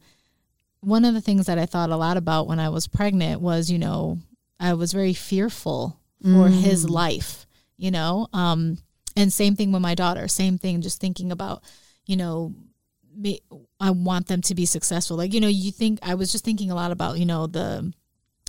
Speaker 2: One of the things that I thought a lot about when I was pregnant was, you know, I was very fearful for mm. his life. You know, um, and same thing with my daughter. Same thing. Just thinking about, you know I want them to be successful. Like, you know, you think I was just thinking a lot about, you know, the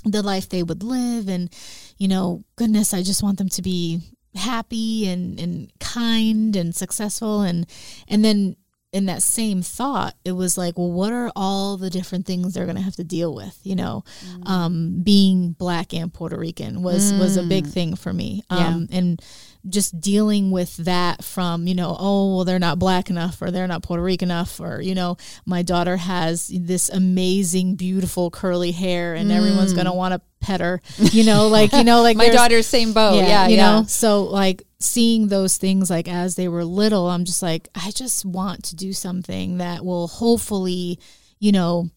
Speaker 2: the life they would live and, you know, goodness, I just want them to be happy and and kind and successful and and then in that same thought, it was like, well, what are all the different things they're going to have to deal with? You know, mm. um, being black and Puerto Rican was mm. was a big mm. thing for me, um, yeah. and just dealing with that from you know oh well they're not black enough or they're not puerto rican enough or you know my daughter has this amazing beautiful curly hair and mm. everyone's gonna want to pet her you know like you know like
Speaker 5: my daughter's same boat yeah, yeah
Speaker 2: you
Speaker 5: yeah.
Speaker 2: know so like seeing those things like as they were little i'm just like i just want to do something that will hopefully you know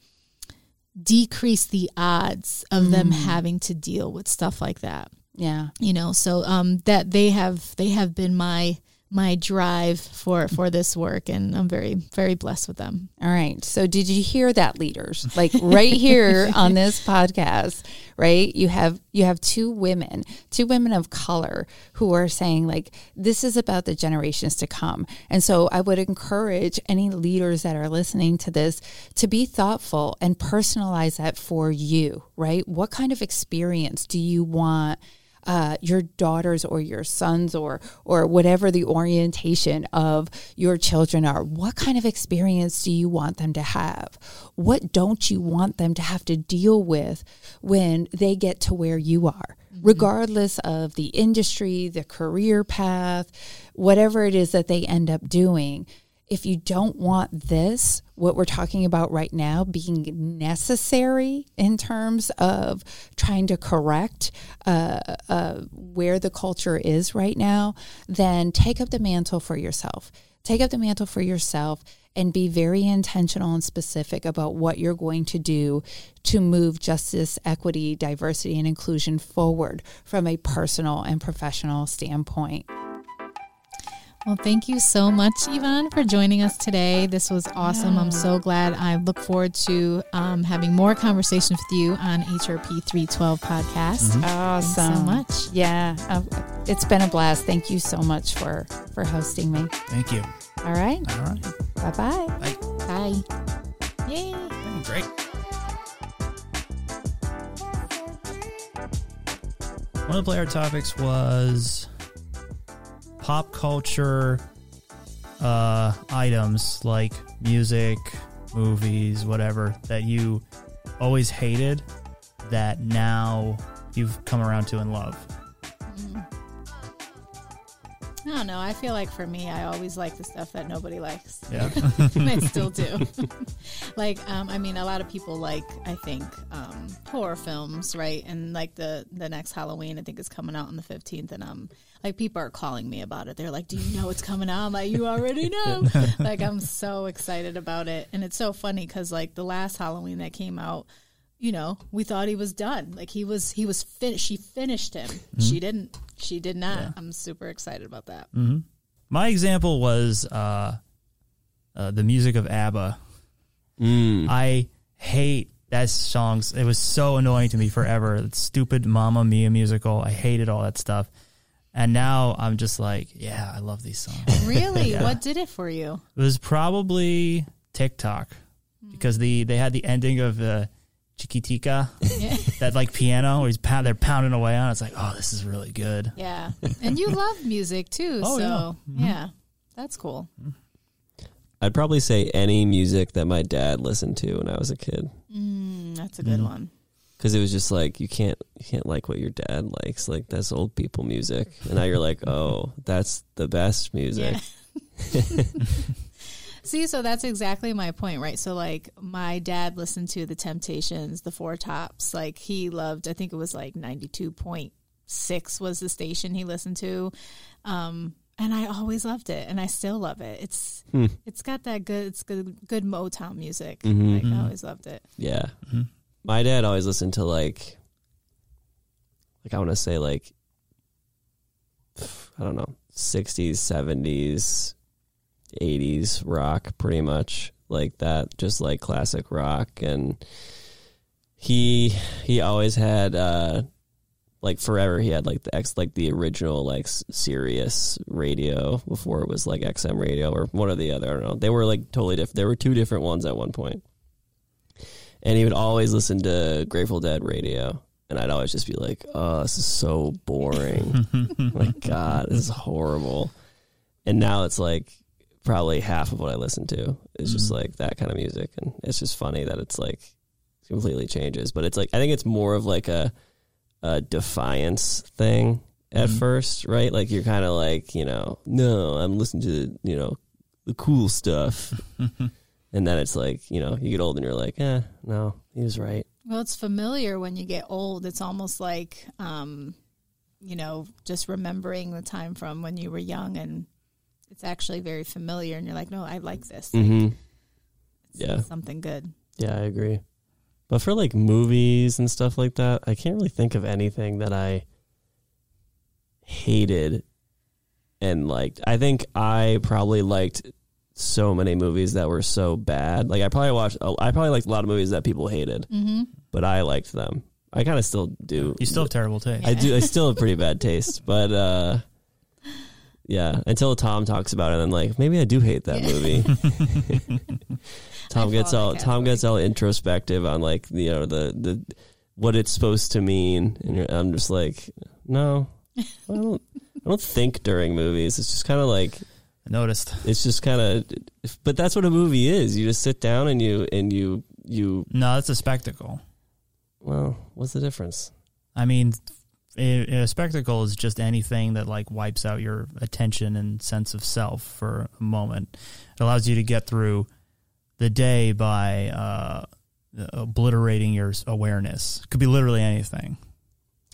Speaker 2: decrease the odds of mm. them having to deal with stuff like that
Speaker 5: yeah.
Speaker 2: You know, so um that they have they have been my my drive for for this work and I'm very very blessed with them.
Speaker 5: All right. So did you hear that leaders? Like right here on this podcast, right? You have you have two women, two women of color who are saying like this is about the generations to come. And so I would encourage any leaders that are listening to this to be thoughtful and personalize that for you, right? What kind of experience do you want uh, your daughters or your sons or or whatever the orientation of your children are what kind of experience do you want them to have? What don't you want them to have to deal with when they get to where you are? Regardless of the industry the career path whatever it is that they end up doing if you don't want this, what we're talking about right now, being necessary in terms of trying to correct uh, uh, where the culture is right now, then take up the mantle for yourself. Take up the mantle for yourself and be very intentional and specific about what you're going to do to move justice, equity, diversity, and inclusion forward from a personal and professional standpoint.
Speaker 2: Well, thank you so much, Yvonne, for joining us today. This was awesome. I'm so glad. I look forward to um, having more conversations with you on HRP 312 podcast.
Speaker 5: Mm-hmm. Awesome.
Speaker 2: so much.
Speaker 5: Yeah, uh, it's been a blast. Thank you so much for for hosting me.
Speaker 1: Thank you.
Speaker 5: All right.
Speaker 1: All right.
Speaker 5: Bye-bye.
Speaker 1: Bye.
Speaker 2: Bye. Yay.
Speaker 1: Great. One of the player topics was pop culture uh, items like music, movies, whatever that you always hated that now you've come around to and love.
Speaker 2: I don't know. I feel like for me, I always like the stuff that nobody likes.
Speaker 1: Yeah.
Speaker 2: and I still do. like, um, I mean, a lot of people like, I think, um, horror films, right? And like the the next Halloween, I think is coming out on the fifteenth, and um, like people are calling me about it. They're like, "Do you know it's coming out?" I'm like, "You already know." like, I'm so excited about it, and it's so funny because like the last Halloween that came out. You know, we thought he was done. Like he was, he was finished. She finished him. She didn't. She did not. I'm super excited about that.
Speaker 1: My example was uh, uh, the music of ABBA.
Speaker 3: Mm.
Speaker 1: I hate that songs. It was so annoying to me forever. That stupid Mamma Mia musical. I hated all that stuff. And now I'm just like, yeah, I love these songs.
Speaker 2: Really, what did it for you?
Speaker 1: It was probably TikTok because the they had the ending of uh, Chiquitita,
Speaker 2: Yeah.
Speaker 1: that like piano where he's pound, they're pounding away on. it. It's like, oh, this is really good.
Speaker 2: Yeah. And you love music too.
Speaker 1: Oh,
Speaker 2: so,
Speaker 1: yeah. Mm-hmm.
Speaker 2: yeah. That's cool. Mm-hmm.
Speaker 3: I'd probably say any music that my dad listened to when I was a kid,
Speaker 2: Mm, that's a good mm-hmm. one.
Speaker 3: because it was just like you can't you can't like what your dad likes. Like that's old people music, and now you're like, oh, that's the best music.
Speaker 2: Yeah. See, so that's exactly my point, right? So, like, my dad listened to the Temptations, the Four Tops. Like, he loved, I think it was like 92.6 was the station he listened to. Um, and I always loved it, and I still love it. It's
Speaker 3: Hmm.
Speaker 2: it's got that good, it's good, good Motown music.
Speaker 3: Mhm.
Speaker 2: Like, I always loved it.
Speaker 3: Yeah. My dad always listened to like like I want to say like I don't know, 60s, 70s, 80s rock pretty much. Like that just like classic rock and he he always had uh like forever he had like the X like the original like S- Sirius radio before it was like XM radio or one or the other I don't know they were like totally different there were two different ones at one point and he would always listen to Grateful Dead radio, and I'd always just be like, "Oh, this is so boring. My God, this is horrible." And now it's like probably half of what I listen to is just like that kind of music, and it's just funny that it's like completely changes. But it's like I think it's more of like a a defiance thing at first, right? Like you're kind of like you know, no, I'm listening to you know the cool stuff. And then it's like, you know, you get old and you're like, eh, no, he was right.
Speaker 2: Well, it's familiar when you get old. It's almost like, um, you know, just remembering the time from when you were young, and it's actually very familiar. And you're like, no, I like this. Like,
Speaker 3: Mm-hmm.
Speaker 2: it's
Speaker 3: Yeah.
Speaker 2: something good.
Speaker 3: Yeah, I agree. But for like movies and stuff like that, I can't really think of anything that I hated and liked. I think I probably liked so many movies that were so bad. Like I probably watched, I probably liked a lot of movies that people hated,
Speaker 2: Mm-hmm.
Speaker 3: but I liked them. I kind of still do.
Speaker 1: You still have terrible taste.
Speaker 3: I do. I still have pretty bad taste, but uh, yeah. Until Tom talks about it, I'm like, maybe I do hate that movie. Tom
Speaker 2: I
Speaker 3: gets all Tom
Speaker 2: category.
Speaker 3: gets all introspective on like you know the the what it's supposed to mean, and I'm just like, No, I don't. I don't think during movies. It's just kind of like
Speaker 1: I noticed.
Speaker 3: it's just kind of. But that's what a movie is. You just sit down and you and you you.
Speaker 1: No, that's a spectacle.
Speaker 3: Well, what's the difference?
Speaker 1: I mean, a, a spectacle is just anything that like wipes out your attention and sense of self for a moment. It allows you to get through the day by uh, obliterating your awareness. Could be literally anything.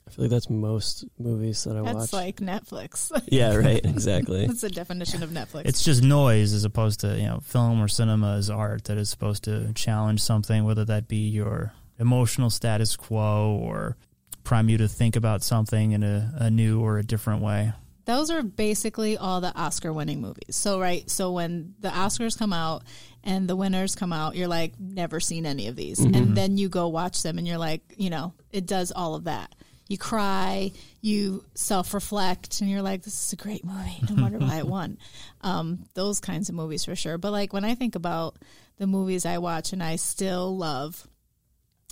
Speaker 3: I feel like that's most movies that I
Speaker 2: That's
Speaker 3: watch.
Speaker 2: like Netflix.
Speaker 3: yeah, right. Exactly.
Speaker 2: That's the definition of Netflix.
Speaker 1: It's just noise as opposed to, you know, film or cinema is art that is supposed to challenge something, whether that be your emotional status quo or prime you to think about something in a, a new or a different way.
Speaker 2: Those are basically all the Oscar winning movies. So, right. So, when the Oscars come out and the winners come out, you're like, never seen any of these. And then you go watch them and you're like, you know, it does all of that. You cry, you self reflect, and you're like, this is a great movie. No wonder why it won. Um, those kinds of movies for sure. But, like, when I think about the movies I watch and I still love,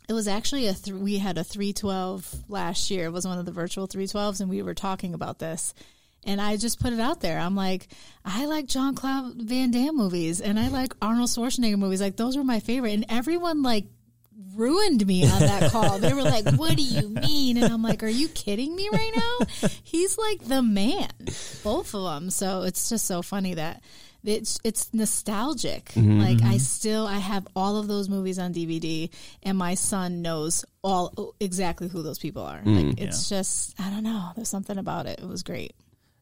Speaker 2: it was actually a th- we had a 312 last year. It was one of the virtual 312s and we were talking about this. And I just put it out there. I'm like, I like Jean-Claude Van Damme movies and I like Arnold Schwarzenegger movies. Like those were my favorite. And everyone like ruined me on that call. They were like, "What do you mean?" And I'm like, "Are you kidding me right now?" He's like the man, both of them. So it's just so funny that it's it's nostalgic. Mm-hmm. Like I mm-hmm. still I have all of those movies on DVD, and my son knows all exactly who those people are. Mm. Like it's just I don't know. There's something about it. It was great.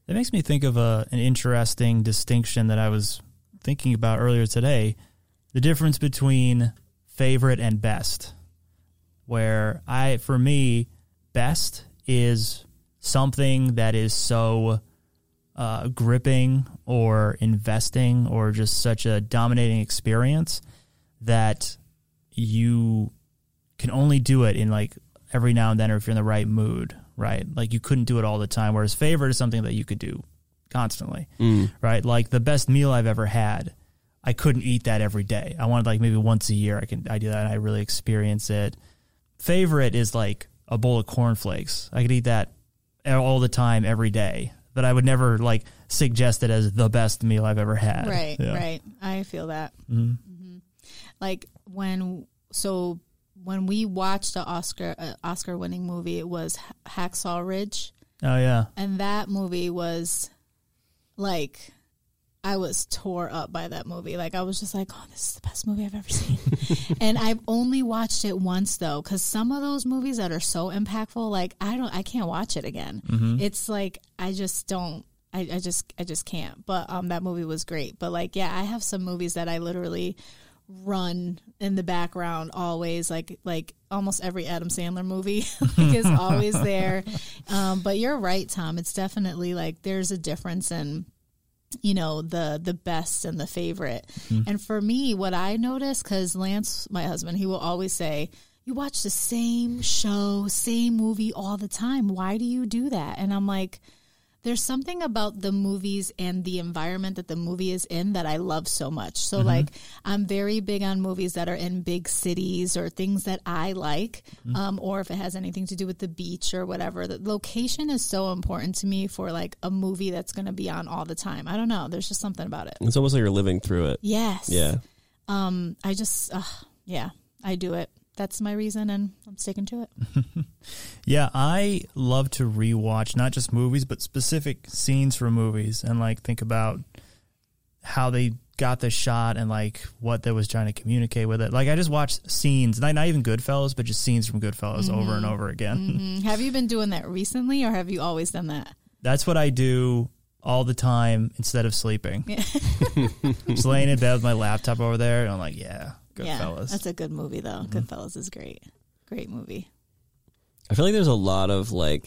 Speaker 1: That makes me think of a, an interesting distinction that I was thinking about earlier today the difference between favorite and best. Where I, for me, best is something that is so uh, gripping or investing or just such a dominating experience that you can only do it in like every now and then or if you're in the right mood, right? Like you couldn't do it all the time. Whereas favorite is something that you could do constantly, right? Like the best meal I've ever had, I couldn't eat that every day. I wanted like maybe once a year I can I do that and I really experience it. Favorite is like a bowl of cornflakes. I could eat that all the time every day, but I would never like suggest it as the best meal I've ever had.
Speaker 2: Right,
Speaker 1: Yeah.
Speaker 2: right. I feel that. hmm Like when so when we watched the Oscar uh, Oscar winning movie, it was Hacksaw Ridge,
Speaker 1: Oh yeah.
Speaker 2: and that movie was like I was tore up by that movie. Like I was just like, oh, this is the best movie I've ever seen. and I've only watched it once though, because some of those movies that are so impactful, like I don't, I can't watch it again. It's like I just don't. I, I just I just can't. But um, that movie was great. But like, yeah, I have some movies that I literally run in the background always like like almost every adam sandler movie like, is always there um, but you're right tom it's definitely like there's a difference in you know the the best and the favorite. Mm-hmm. And for me what i notice because lance my husband he will always say you watch the same show same movie all the time. Why do you do that? And i'm like there's something about the movies and the environment that the movie is in that I love so much. So like I'm very big on movies that are in big cities or things that I like, um, or if it has anything to do with the beach or whatever. The location is so important to me for like a movie that's going to be on all the time. I don't know. There's just something about it.
Speaker 3: It's almost like you're living through it.
Speaker 2: Yes.
Speaker 3: Yeah.
Speaker 2: Um, I just, uh, yeah, I do it. That's my reason, and I'm sticking to it.
Speaker 1: Yeah, I love to rewatch not just movies, but specific scenes from movies and like think about how they got the shot and like what they was trying to communicate with it. Like I just watched scenes, not, not even Goodfellas, but just scenes from Goodfellas over and over again.
Speaker 2: Mm, Have you been doing that recently, or have you always done that?
Speaker 1: That's what I do all the time instead of sleeping. just laying in bed with my laptop over there, and I'm like, yeah,
Speaker 2: Yeah, that's a good movie though. Goodfellas is great. Great movie.
Speaker 3: I feel like there's a lot of like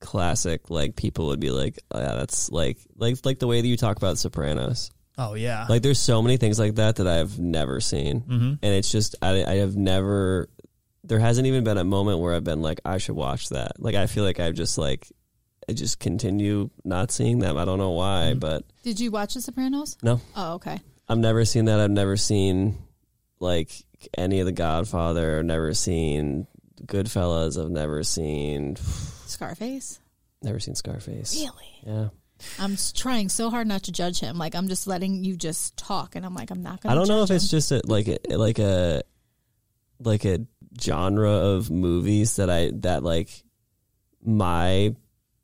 Speaker 3: classic like people would be like, oh, yeah, that's like like like the way that you talk about Sopranos.
Speaker 1: oh yeah,
Speaker 3: Like there's so many things like that that I've never seen,
Speaker 1: Mm-hmm.
Speaker 3: and it's just I I have never. There hasn't even been a moment where I've been like I should watch that. Like I feel like I've just like I just continue not seeing them. I don't know why,
Speaker 1: Mm-hmm.
Speaker 3: but
Speaker 2: Did you watch The Sopranos?
Speaker 3: no,
Speaker 2: Oh, okay.
Speaker 3: I've never seen that. I've never seen like any of The Godfather. I've Never seen Goodfellas. I've never seen.
Speaker 2: Scarface.
Speaker 3: Never seen Scarface.
Speaker 2: Really?
Speaker 3: Yeah.
Speaker 2: I'm trying so hard not to judge him. Like I'm just letting you just talk, and I'm like I'm not gonna.
Speaker 3: I don't know if
Speaker 2: judge
Speaker 3: it's just a, like a, like a like a genre of movies that I that like my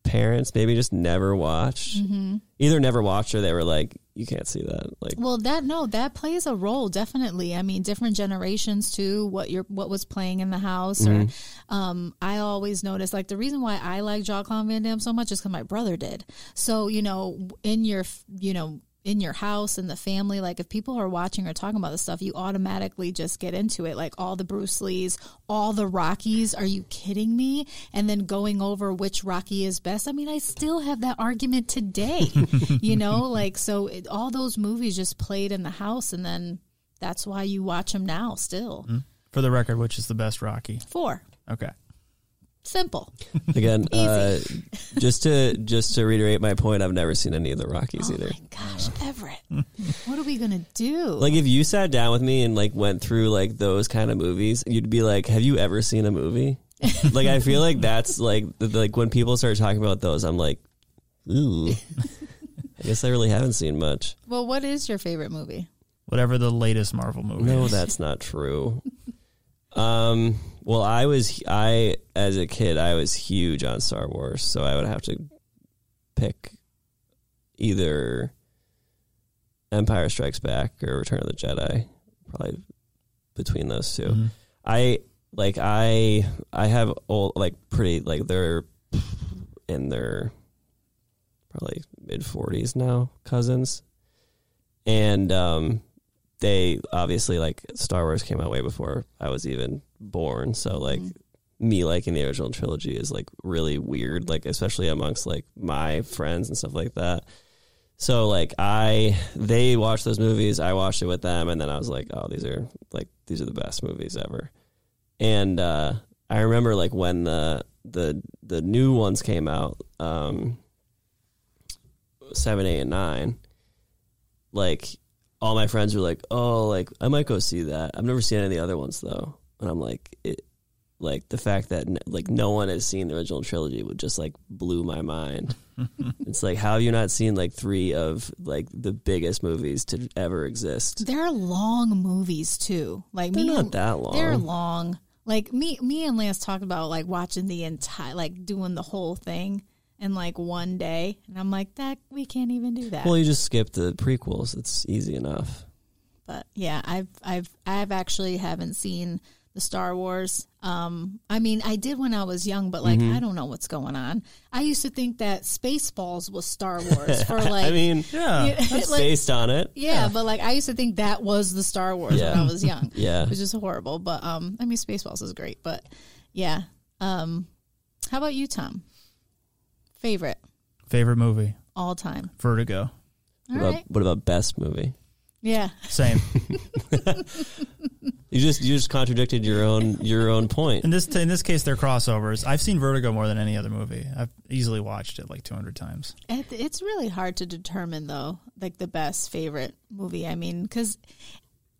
Speaker 3: parents maybe just never watched.
Speaker 2: Mm-hmm.
Speaker 3: Either never watched or they were like, you can't see that. Like,
Speaker 2: Well, that no, that plays a role definitely. I mean, different generations too. What your what was playing in the house,
Speaker 3: Mm-hmm.
Speaker 2: or um, I always notice like the reason why I like Jean Claude Van Damme so much is because my brother did. So you know, in your you know in your house and the family, like if people are watching or talking about this stuff, you automatically just get into it. Like all the Bruce Lees, all the Rockies. Are you kidding me? And then going over which Rocky is best. I mean, I still have that argument today. you know, like so it, all those movies just played in the house, and then that's why you watch them now. Still hmm.
Speaker 1: For the record, which is the best Rocky?
Speaker 2: four
Speaker 1: Okay.
Speaker 2: Simple.
Speaker 3: again, uh, just to just to reiterate my point, I've never seen any of the Rockies
Speaker 2: Oh
Speaker 3: either.
Speaker 2: my gosh, Everett, what are we gonna do?
Speaker 3: Like if you sat down with me and like went through like those kind of movies, you'd be like, "Have you ever seen a movie?" like I feel like that's like the- like when people start talking about those, I'm like, "Ooh." I guess I really haven't seen much.
Speaker 2: well, what is your favorite movie?
Speaker 1: Whatever the latest Marvel movie
Speaker 3: No,
Speaker 1: is.
Speaker 3: that's not true. Um, well, I was I as a kid, I was huge on Star Wars, so I would have to pick either Empire Strikes Back or Return of the Jedi. Probably between those 2
Speaker 1: Mhm.
Speaker 3: I like I I have old like pretty like they're in their probably mid forties now cousins, and um they obviously like Star Wars came out way before I was even born. So like me liking the original trilogy is like really weird, like especially amongst like my friends and stuff like that. So like I they watched those movies, I watched it with them and then I was like, Oh, these are like these are the best movies ever. And uh I remember like when the the the new ones came out, um seven, eight, and nine, like all my friends were like, "Oh, like I might go see that." I've never seen any of the other ones though, and I'm like, it, like the fact that like no one has seen the original trilogy would just like blew my mind. it's like, how have you not seen like three of like the biggest movies to ever exist?
Speaker 2: They're long movies too. Like
Speaker 3: They're
Speaker 2: me,
Speaker 3: not
Speaker 2: and-
Speaker 3: that long.
Speaker 2: They're long. Like me, me and Lance talked about like watching the entire, like doing the whole thing in like one day, and I'm like, that we can't even do that.
Speaker 3: Well, you just skip the prequels. It's easy enough.
Speaker 2: but yeah, I've I've I've actually haven't seen the Star Wars. Um, I mean, I did when I was young, but
Speaker 3: Mm-hmm.
Speaker 2: like I don't know what's going on. I used to think that Spaceballs was Star Wars for like.
Speaker 3: I mean,
Speaker 1: Yeah.
Speaker 2: Yeah,
Speaker 3: it's
Speaker 2: like-
Speaker 3: based on it.
Speaker 2: yeah, but like I used to think that was the Star Wars when I was young.
Speaker 3: Yeah.
Speaker 2: which is horrible. But um, I mean, Spaceballs is great. But yeah, um, how about you, Tom? Favorite
Speaker 1: Favorite movie?
Speaker 2: all time.
Speaker 1: Vertigo.
Speaker 2: All
Speaker 3: What about,
Speaker 2: right.
Speaker 3: what about best movie?
Speaker 2: Yeah.
Speaker 1: Same.
Speaker 3: You just you just contradicted your own your own point.
Speaker 1: in this in this case, they're crossovers. I've seen Vertigo more than any other movie. I've easily watched it like 200 times.
Speaker 2: It, it's really hard to determine though, like the best favorite movie. I mean, because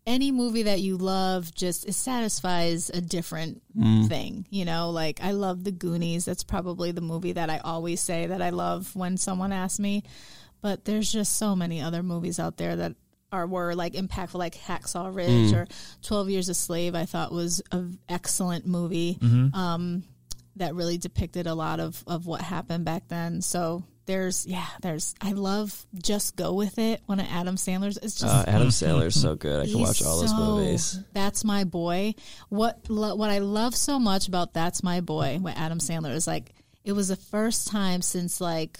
Speaker 2: any movie that you love just it satisfies a different mm. thing. You know, like I love The Goonies. That's probably the movie that I always say that I love when someone asks me. But there's just so many other movies out there that are were like impactful, like Hacksaw Ridge mm. or Twelve Years a Slave. I thought was an excellent movie mm-hmm. um, that really depicted a lot of of what happened back then. So there's yeah, there's I love Just Go with It. One of Adam Sandler's. It's just
Speaker 3: Uh, Adam Sandler's so good. I can watch all those
Speaker 2: so-
Speaker 3: movies.
Speaker 2: That's my boy. What lo- what I love so much about That's My Boy with Adam Sandler is like it was the first time since like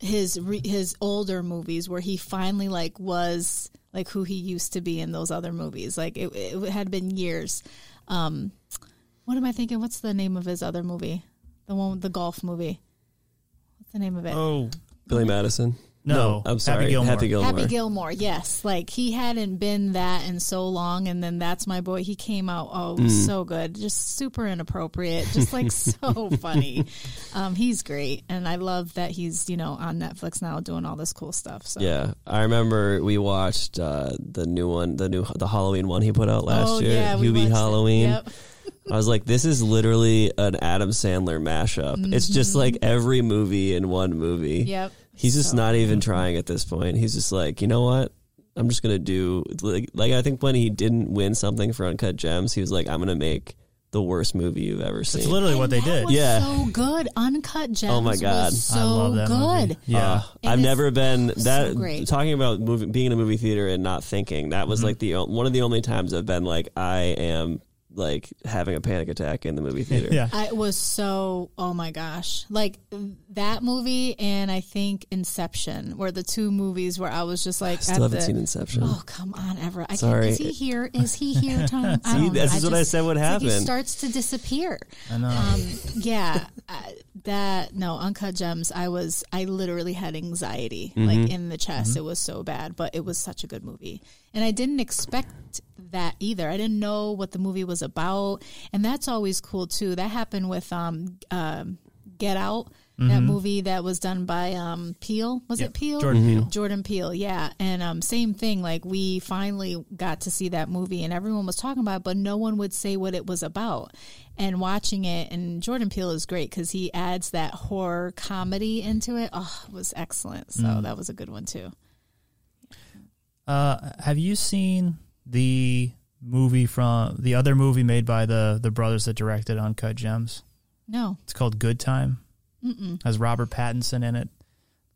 Speaker 2: his re- his older movies where he finally like was like who he used to be in those other movies. Like it, it had been years. Um, what am I thinking? What's the name of his other movie? The one with the golf movie. What's the name of it?
Speaker 1: Oh
Speaker 3: Billy Madison.
Speaker 1: No,
Speaker 3: I'm sorry.
Speaker 1: Happy Gilmore.
Speaker 3: Happy Gilmore.
Speaker 2: Happy Gilmore, yes. Like he hadn't been that in so long, and then that's my boy. He came out oh
Speaker 3: Mm.
Speaker 2: so good, just super inappropriate, just like so funny. Um, he's great, and I love that he's you know on Netflix now doing all this cool stuff. So
Speaker 3: Yeah, I remember we watched uh, the new one, the new the Halloween one he put out last
Speaker 2: oh
Speaker 3: year,
Speaker 2: yeah, we
Speaker 3: Hubie
Speaker 2: watched it.
Speaker 3: Halloween.
Speaker 2: Yep.
Speaker 3: I was like, this is literally an Adam Sandler mashup. It's just like every movie in one movie.
Speaker 2: Yep.
Speaker 3: He's just
Speaker 2: So-
Speaker 3: not even trying at this point. He's just like, you know what? I'm just gonna do like, like I think when he didn't win something for Uncut Gems, he was like, I'm gonna make the worst movie you've ever seen.
Speaker 1: It's literally what they
Speaker 2: that
Speaker 1: did.
Speaker 2: Was
Speaker 3: Yeah.
Speaker 2: so good. Uncut Gems.
Speaker 3: Oh my God.
Speaker 2: was so
Speaker 1: I love that
Speaker 2: good.
Speaker 1: movie. Yeah.
Speaker 3: Uh, I've never been that
Speaker 2: great.
Speaker 3: talking about movie, being in a movie theater and not thinking. That
Speaker 1: Mm-hmm.
Speaker 3: was like the one of the only times I've been like I am like having a panic attack in the movie theater.
Speaker 1: Yeah.
Speaker 2: I was so oh my gosh like that movie and I think Inception were the two movies where I was just like
Speaker 3: Still
Speaker 2: at
Speaker 3: haven't
Speaker 2: the-
Speaker 3: seen Inception.
Speaker 2: Oh come on, Ever! I
Speaker 3: Sorry.
Speaker 2: can't. Is he here? Is he here, Tom? I
Speaker 3: See,
Speaker 2: don't know.
Speaker 3: this is what I said would
Speaker 2: it's like
Speaker 3: happen.
Speaker 2: he starts to disappear.
Speaker 1: I know.
Speaker 2: Um, yeah, uh, that no uncut gems. I was I literally had anxiety
Speaker 3: Mm-hmm.
Speaker 2: like in the chest. It was so bad, but it was such a good movie, and I didn't expect that either. I didn't know what the movie was about, and that's always cool too. That happened with um, um Get Out. That movie that was done by um, Peele was
Speaker 1: Yep.
Speaker 2: it Peele?
Speaker 1: Jordan Peele.
Speaker 2: Jordan Peele, yeah. And um, same thing, like we finally got to see that movie and everyone was talking about it, but no one would say what it was about. And watching it, and Jordan Peele is great because he adds that horror comedy into it. Oh, it was excellent. So that was a good one too.
Speaker 1: Uh, have you seen the movie from the other movie made by the the brothers that directed Uncut Gems?
Speaker 2: No.
Speaker 1: It's called Good Time. Mm-mm. Has Robert Pattinson in it.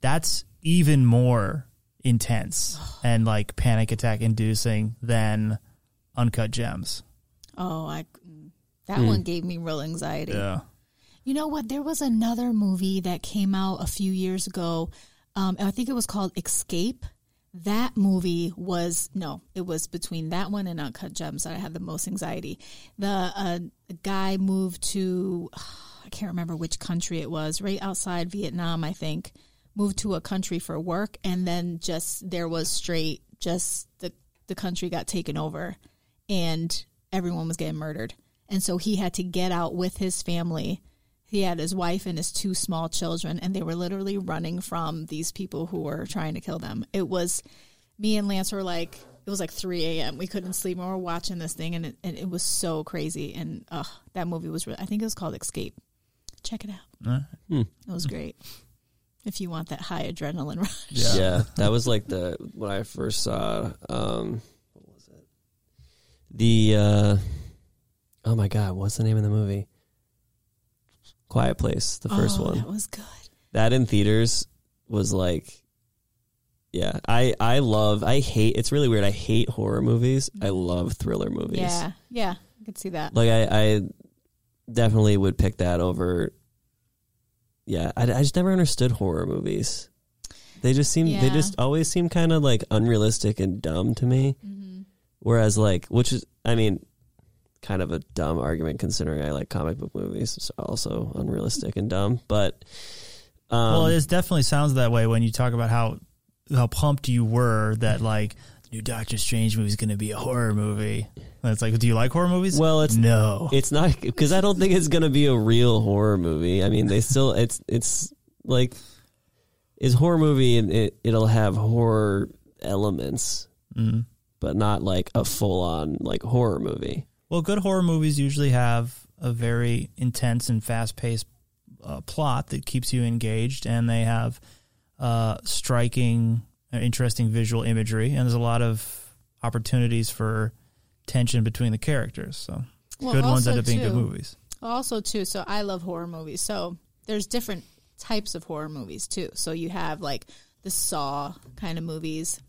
Speaker 1: That's even more intense and like panic attack inducing than Uncut Gems.
Speaker 2: Oh, I that one gave me real anxiety.
Speaker 1: Yeah.
Speaker 2: You know what? There was another movie that came out a few years ago. Um, I think it was called Escape. That movie was no, it was between that one and Uncut Gems that I had the most anxiety. The uh, guy moved to I can't remember which country it was, right outside Vietnam, I think. Moved to a country for work, and then just there was straight just the the country got taken over, and everyone was getting murdered, and so he had to get out with his family he had his wife and his two small children and they were literally running from these people who were trying to kill them. It was me and lance were like it was like 3 a.m we couldn't sleep and we were watching this thing and it, and it was so crazy. And uh, that movie was really i think it was called escape. Check it out.
Speaker 1: Uh,
Speaker 2: it was great. If you want that high adrenaline rush.
Speaker 3: Yeah. that was like the when I first saw um what was it? The uh oh my god, what's the name of the movie? Quiet Place, the first
Speaker 2: oh,
Speaker 3: one.
Speaker 2: that was good
Speaker 3: That in theaters was like yeah, I I love I hate it's really weird. I hate horror movies. I love thriller movies.
Speaker 2: yeah yeah i could see that
Speaker 3: Like I I definitely would pick that over yeah, I, I just never understood horror movies. They just seem they just always seem kind of like unrealistic and dumb to me.
Speaker 2: Mm-hmm.
Speaker 3: Whereas like which is I mean kind of a dumb argument considering I like comic book movies. It's also unrealistic and dumb, but um,
Speaker 1: well, it definitely sounds that way when you talk about how how pumped you were that like the new Doctor Strange movie is going to be a horror movie. And it's like, do you like horror movies?
Speaker 3: Well, it's-
Speaker 1: no.
Speaker 3: It's not because I don't think it's gonna be a real horror movie. I mean, they still it's it's like it's horror movie and it it'll have horror elements,
Speaker 1: Mhm.
Speaker 3: but not like a full on like horror movie.
Speaker 1: Well, good horror movies usually have a very intense and fast paced uh, plot that keeps you engaged, and they have uh, striking, uh, interesting visual imagery, and there's a lot of opportunities for tension between the characters. So
Speaker 2: Well,
Speaker 1: good ones end up being good movies.
Speaker 2: Also, too, so I love horror movies. So there's different types of horror movies too. So you have like the Saw kind of movies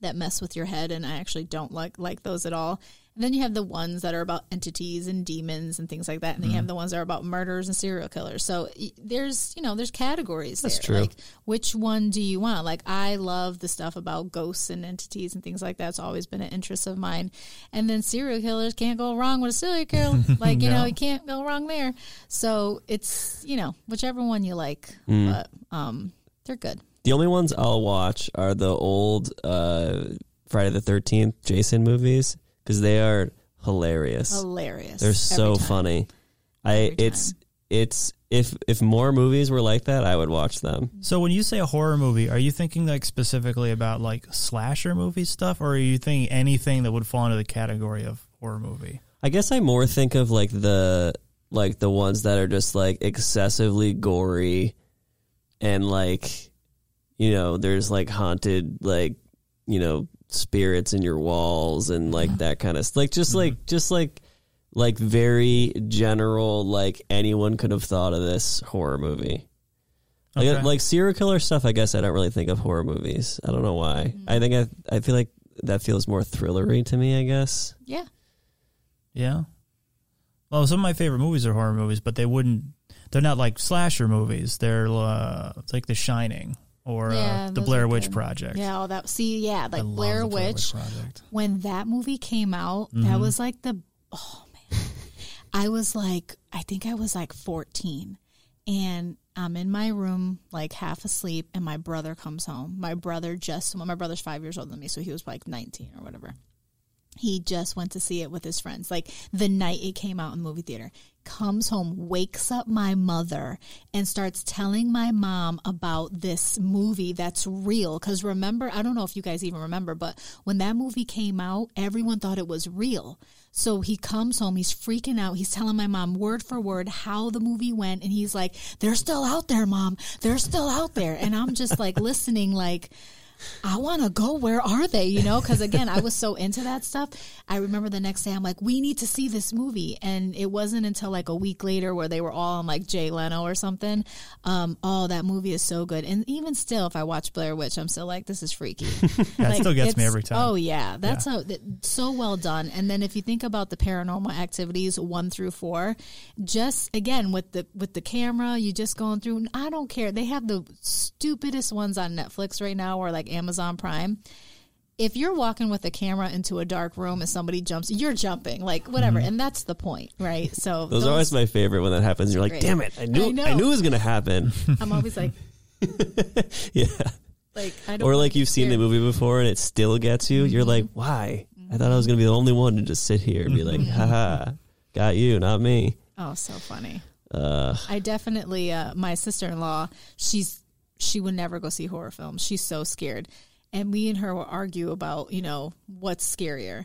Speaker 2: that mess with your head, and I actually don't like like those at all. Then you have the ones that are about entities and demons and things like that, and then you have the ones that are about murders and serial killers. So there's you know there's categories.
Speaker 3: That's
Speaker 2: there.
Speaker 3: true.
Speaker 2: Like which one do you want? Like I love the stuff about ghosts and entities and things like that. It's always been an interest of mine. And then serial killers can't go wrong with a serial killer. Like you know you can't go wrong there. So it's you know whichever one you like,
Speaker 3: Mm.
Speaker 2: but um they're good.
Speaker 3: The only ones I'll watch are the old uh, Friday the Thirteenth Jason movies because they are hilarious.
Speaker 2: Hilarious.
Speaker 3: They're so
Speaker 2: every time.
Speaker 3: funny. I
Speaker 2: Every
Speaker 3: it's it's if if more movies were like that, I would watch them.
Speaker 1: So when you say a horror movie, are you thinking like specifically about like slasher movie stuff, or are you thinking anything that would fall into the category of horror movie?
Speaker 3: I guess I more think of like the like the ones that are just like excessively gory and like you know, there's like haunted like, you know, spirits in your walls and like that kind of like just like just like like very general like anyone could have thought of this horror movie. Like,
Speaker 1: Okay.
Speaker 3: like serial killer stuff, I guess I don't really think of horror movies. I don't know why. I think I I feel like that feels more thrillery to me. I guess.
Speaker 2: Yeah.
Speaker 1: Yeah. Well, some of my favorite movies are horror movies, but they wouldn't. They're not like slasher movies. They're uh, it's like The Shining or
Speaker 2: Yeah,
Speaker 1: uh, The Blair Witch. Project.
Speaker 2: Yeah, all that. See, yeah, like Blair
Speaker 1: The
Speaker 2: Witch.
Speaker 1: Project.
Speaker 2: When that movie came out,
Speaker 1: Mm-hmm.
Speaker 2: that was like the oh man. I was like, I think I was like 14, and I'm in my room like half asleep, and my brother comes home. My brother just, well, my brother's five years older than me, so he was like 19 or whatever. He just went to see it with his friends. Like the night it came out in the movie theater, comes home, wakes up my mother, and starts telling my mom about this movie that's real. Because remember, I don't know if you guys even remember, but when that movie came out, everyone thought it was real. So he comes home, he's freaking out. He's telling my mom word for word how the movie went. And he's like, they're still out there, mom. They're still out there. And I'm just like listening, like, I want to go. Where are they? You know, because again, I was so into that stuff. I remember the next day, I'm like, we need to see this movie. And it wasn't until like a week later where they were all on like Jay Leno or something. Um, oh, that movie is so good. And even still, if I watch Blair Witch, I'm still like, this is freaky.
Speaker 1: That still gets me every time.
Speaker 2: Oh yeah, that's a that- so well done. And then if you think about the paranormal activities one through four, just again with the with the camera, you just going through. I don't care. They have the stupidest ones on Netflix right now or like Amazon Prime. If you're walking with a camera into a dark room and somebody jumps, you're jumping like whatever, and that's the point, right? So
Speaker 3: Those are always my favorite when that happens. You're like,
Speaker 2: Great.
Speaker 3: damn it, I knew
Speaker 2: I
Speaker 3: I, knew it was gonna happen.
Speaker 2: I'm always like,
Speaker 3: yeah.
Speaker 2: like I don't.
Speaker 3: Or like you've seen the movie before and it still gets you. You're like, why? I thought I was gonna be the only one to just sit here and be like, haha, got you, not me.
Speaker 2: Oh, so funny.
Speaker 3: Uh,
Speaker 2: I definitely uh, my sister in law. She's she would never go see horror films. She's so scared, and me and her will argue about you know what's scarier,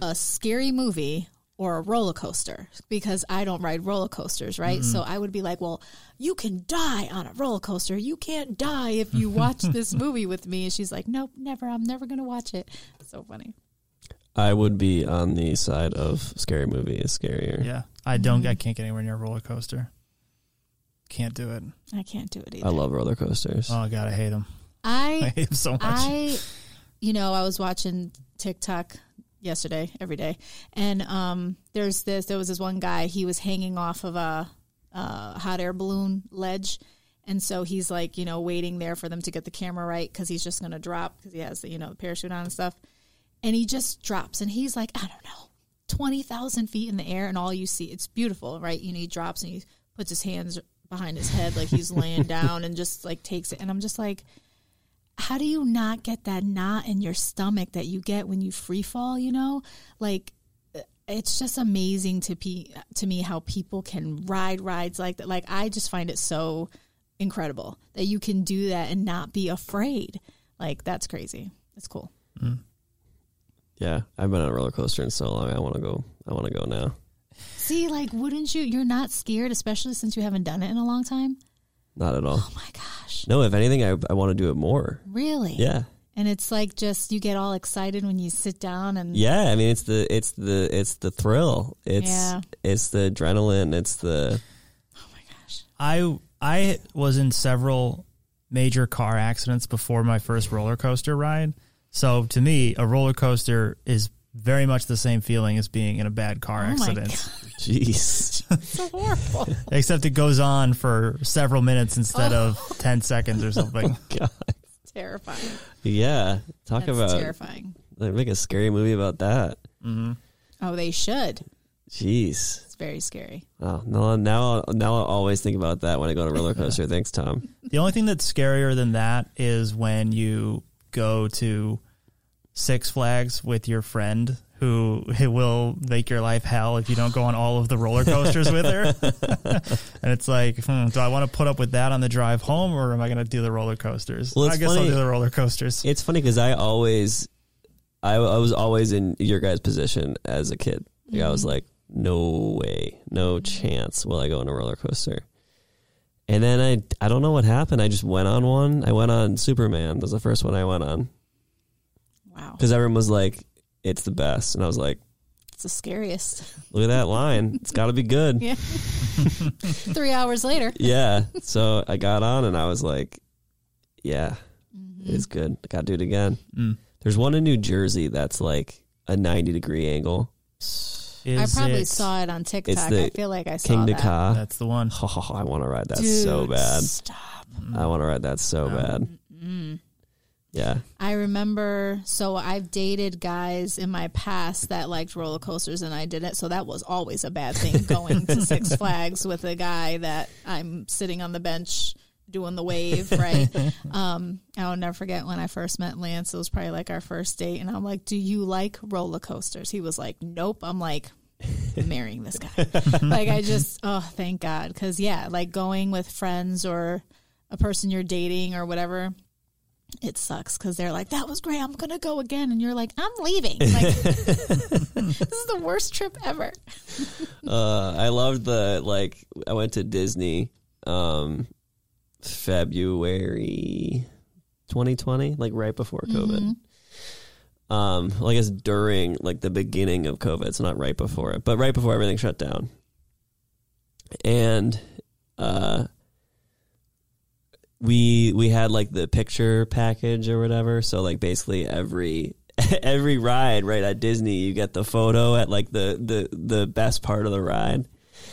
Speaker 2: a scary movie or a roller coaster because I don't ride roller coasters, right? Mm-hmm. So I would be like, well, you can die on a roller coaster. You can't die if you watch this movie with me. And she's like, nope, never. I'm never gonna watch it. So funny.
Speaker 3: I would be on the side of scary movie is scarier.
Speaker 1: Yeah, I don't. I can't get anywhere near a roller coaster. Can't do it.
Speaker 2: I can't do it either.
Speaker 3: I love roller coasters.
Speaker 1: Oh god, I hate them. I
Speaker 2: I
Speaker 1: hate them so much.
Speaker 2: I, you know, I was watching TikTok yesterday, every day, and um, there's this. There was this one guy. He was hanging off of a, a hot air balloon ledge, and so he's like, you know, waiting there for them to get the camera right because he's just going to drop because he has the you know the parachute on and stuff, and he just drops, and he's like, I don't know, twenty thousand feet in the air, and all you see, it's beautiful, right? You know, he drops and he puts his hands behind his head like he's laying down and just like takes it, and I'm just like how do you not get that knot in your stomach that you get when you free fall you know like it's just amazing to pe- to me how people can ride rides like that like i just find it so incredible that you can do that and not be afraid like that's crazy it's cool mm.
Speaker 3: Yeah, I've been on a roller coaster in so long. I want to go. I want to go now.
Speaker 2: See like wouldn't you you're not scared especially since you haven't done it in a long time
Speaker 3: Not at all.
Speaker 2: oh my gosh
Speaker 3: No, if anything, I I want to do it more.
Speaker 2: really
Speaker 3: Yeah,
Speaker 2: and it's like just you get all excited when you sit down and
Speaker 3: yeah. I mean, it's the it's the it's the thrill. It's
Speaker 2: Yeah.
Speaker 3: it's the adrenaline. It's the
Speaker 2: oh my gosh
Speaker 1: I I was in several major car accidents before my first roller coaster ride. So to me, a roller coaster is very much the same feeling as being in a bad car
Speaker 2: Oh my
Speaker 1: accident.
Speaker 3: jeez.
Speaker 2: so horrible
Speaker 1: Except it goes on for several minutes instead of 10 seconds or something.
Speaker 3: Oh God.
Speaker 2: terrifying
Speaker 3: Yeah, talk
Speaker 2: That's
Speaker 3: about
Speaker 2: terrifying.
Speaker 3: like, make a scary movie about that. Mm-hmm.
Speaker 2: Oh, they should.
Speaker 3: Jeez.
Speaker 2: It's very scary.
Speaker 3: Oh no! Now, now I always think about that when I go to a roller coaster. Thanks, Tom.
Speaker 1: The only thing that's scarier than that is when you go to Six Flags with your friend who it will make your life hell if you don't go on all of the roller coasters with her. and it's like, hmm, do I want to put up with that on the drive home or am I going to do the roller coasters?
Speaker 3: Well,
Speaker 1: I guess
Speaker 3: funny-
Speaker 1: I'll do the roller coasters.
Speaker 3: It's funny because I always, I, I was always in your guys' position as a kid. Like I was like, no way, no chance will I go on a roller coaster. And then I I don't know what happened. I just went on one. I went on Superman. That was the first one I went on
Speaker 2: Wow.
Speaker 3: because everyone was like, it's the best, and I was like,
Speaker 2: It's the scariest.
Speaker 3: look at that line. It's got to be good.
Speaker 2: Yeah. Three hours later.
Speaker 3: yeah. So I got on and I was like, yeah, it's good. I got to do it again.
Speaker 4: Mm.
Speaker 3: There's one in New Jersey that's like a 90 degree angle.
Speaker 2: I probably
Speaker 1: it-
Speaker 2: saw it on TikTok.
Speaker 3: the
Speaker 2: I feel like I saw
Speaker 3: King
Speaker 2: that.
Speaker 3: Ka.
Speaker 1: That's the one.
Speaker 3: Oh, I want to ride that
Speaker 2: Dude,
Speaker 3: so bad.
Speaker 2: Stop.
Speaker 3: I want to ride that so bad. Yeah.
Speaker 2: I remember, so I've dated guys in my past that liked roller coasters and I didn't. So that was always a bad thing going to Six Flags with a guy that I'm sitting on the bench doing the wave, right? um, I'll never forget when I first met Lance. It was probably like our first date. And I'm like, Do you like roller coasters? He was like, Nope. I'm like, marrying this guy. like, I just, oh, thank God. Cause yeah, like going with friends or a person you're dating or whatever it sucks because they're like, that was great. I'm going to go again. And you're like, I'm leaving. Like, this is the worst trip ever.
Speaker 3: Uh, I loved the, like, I went to Disney um, February 2020, like right before COVID. Um, well, I guess during like the beginning of COVID, so not right before it, but right before everything shut down. And uh, we we had like the picture package or whatever. So like basically every every ride right at Disney, you get the photo at like the the the best part of the ride.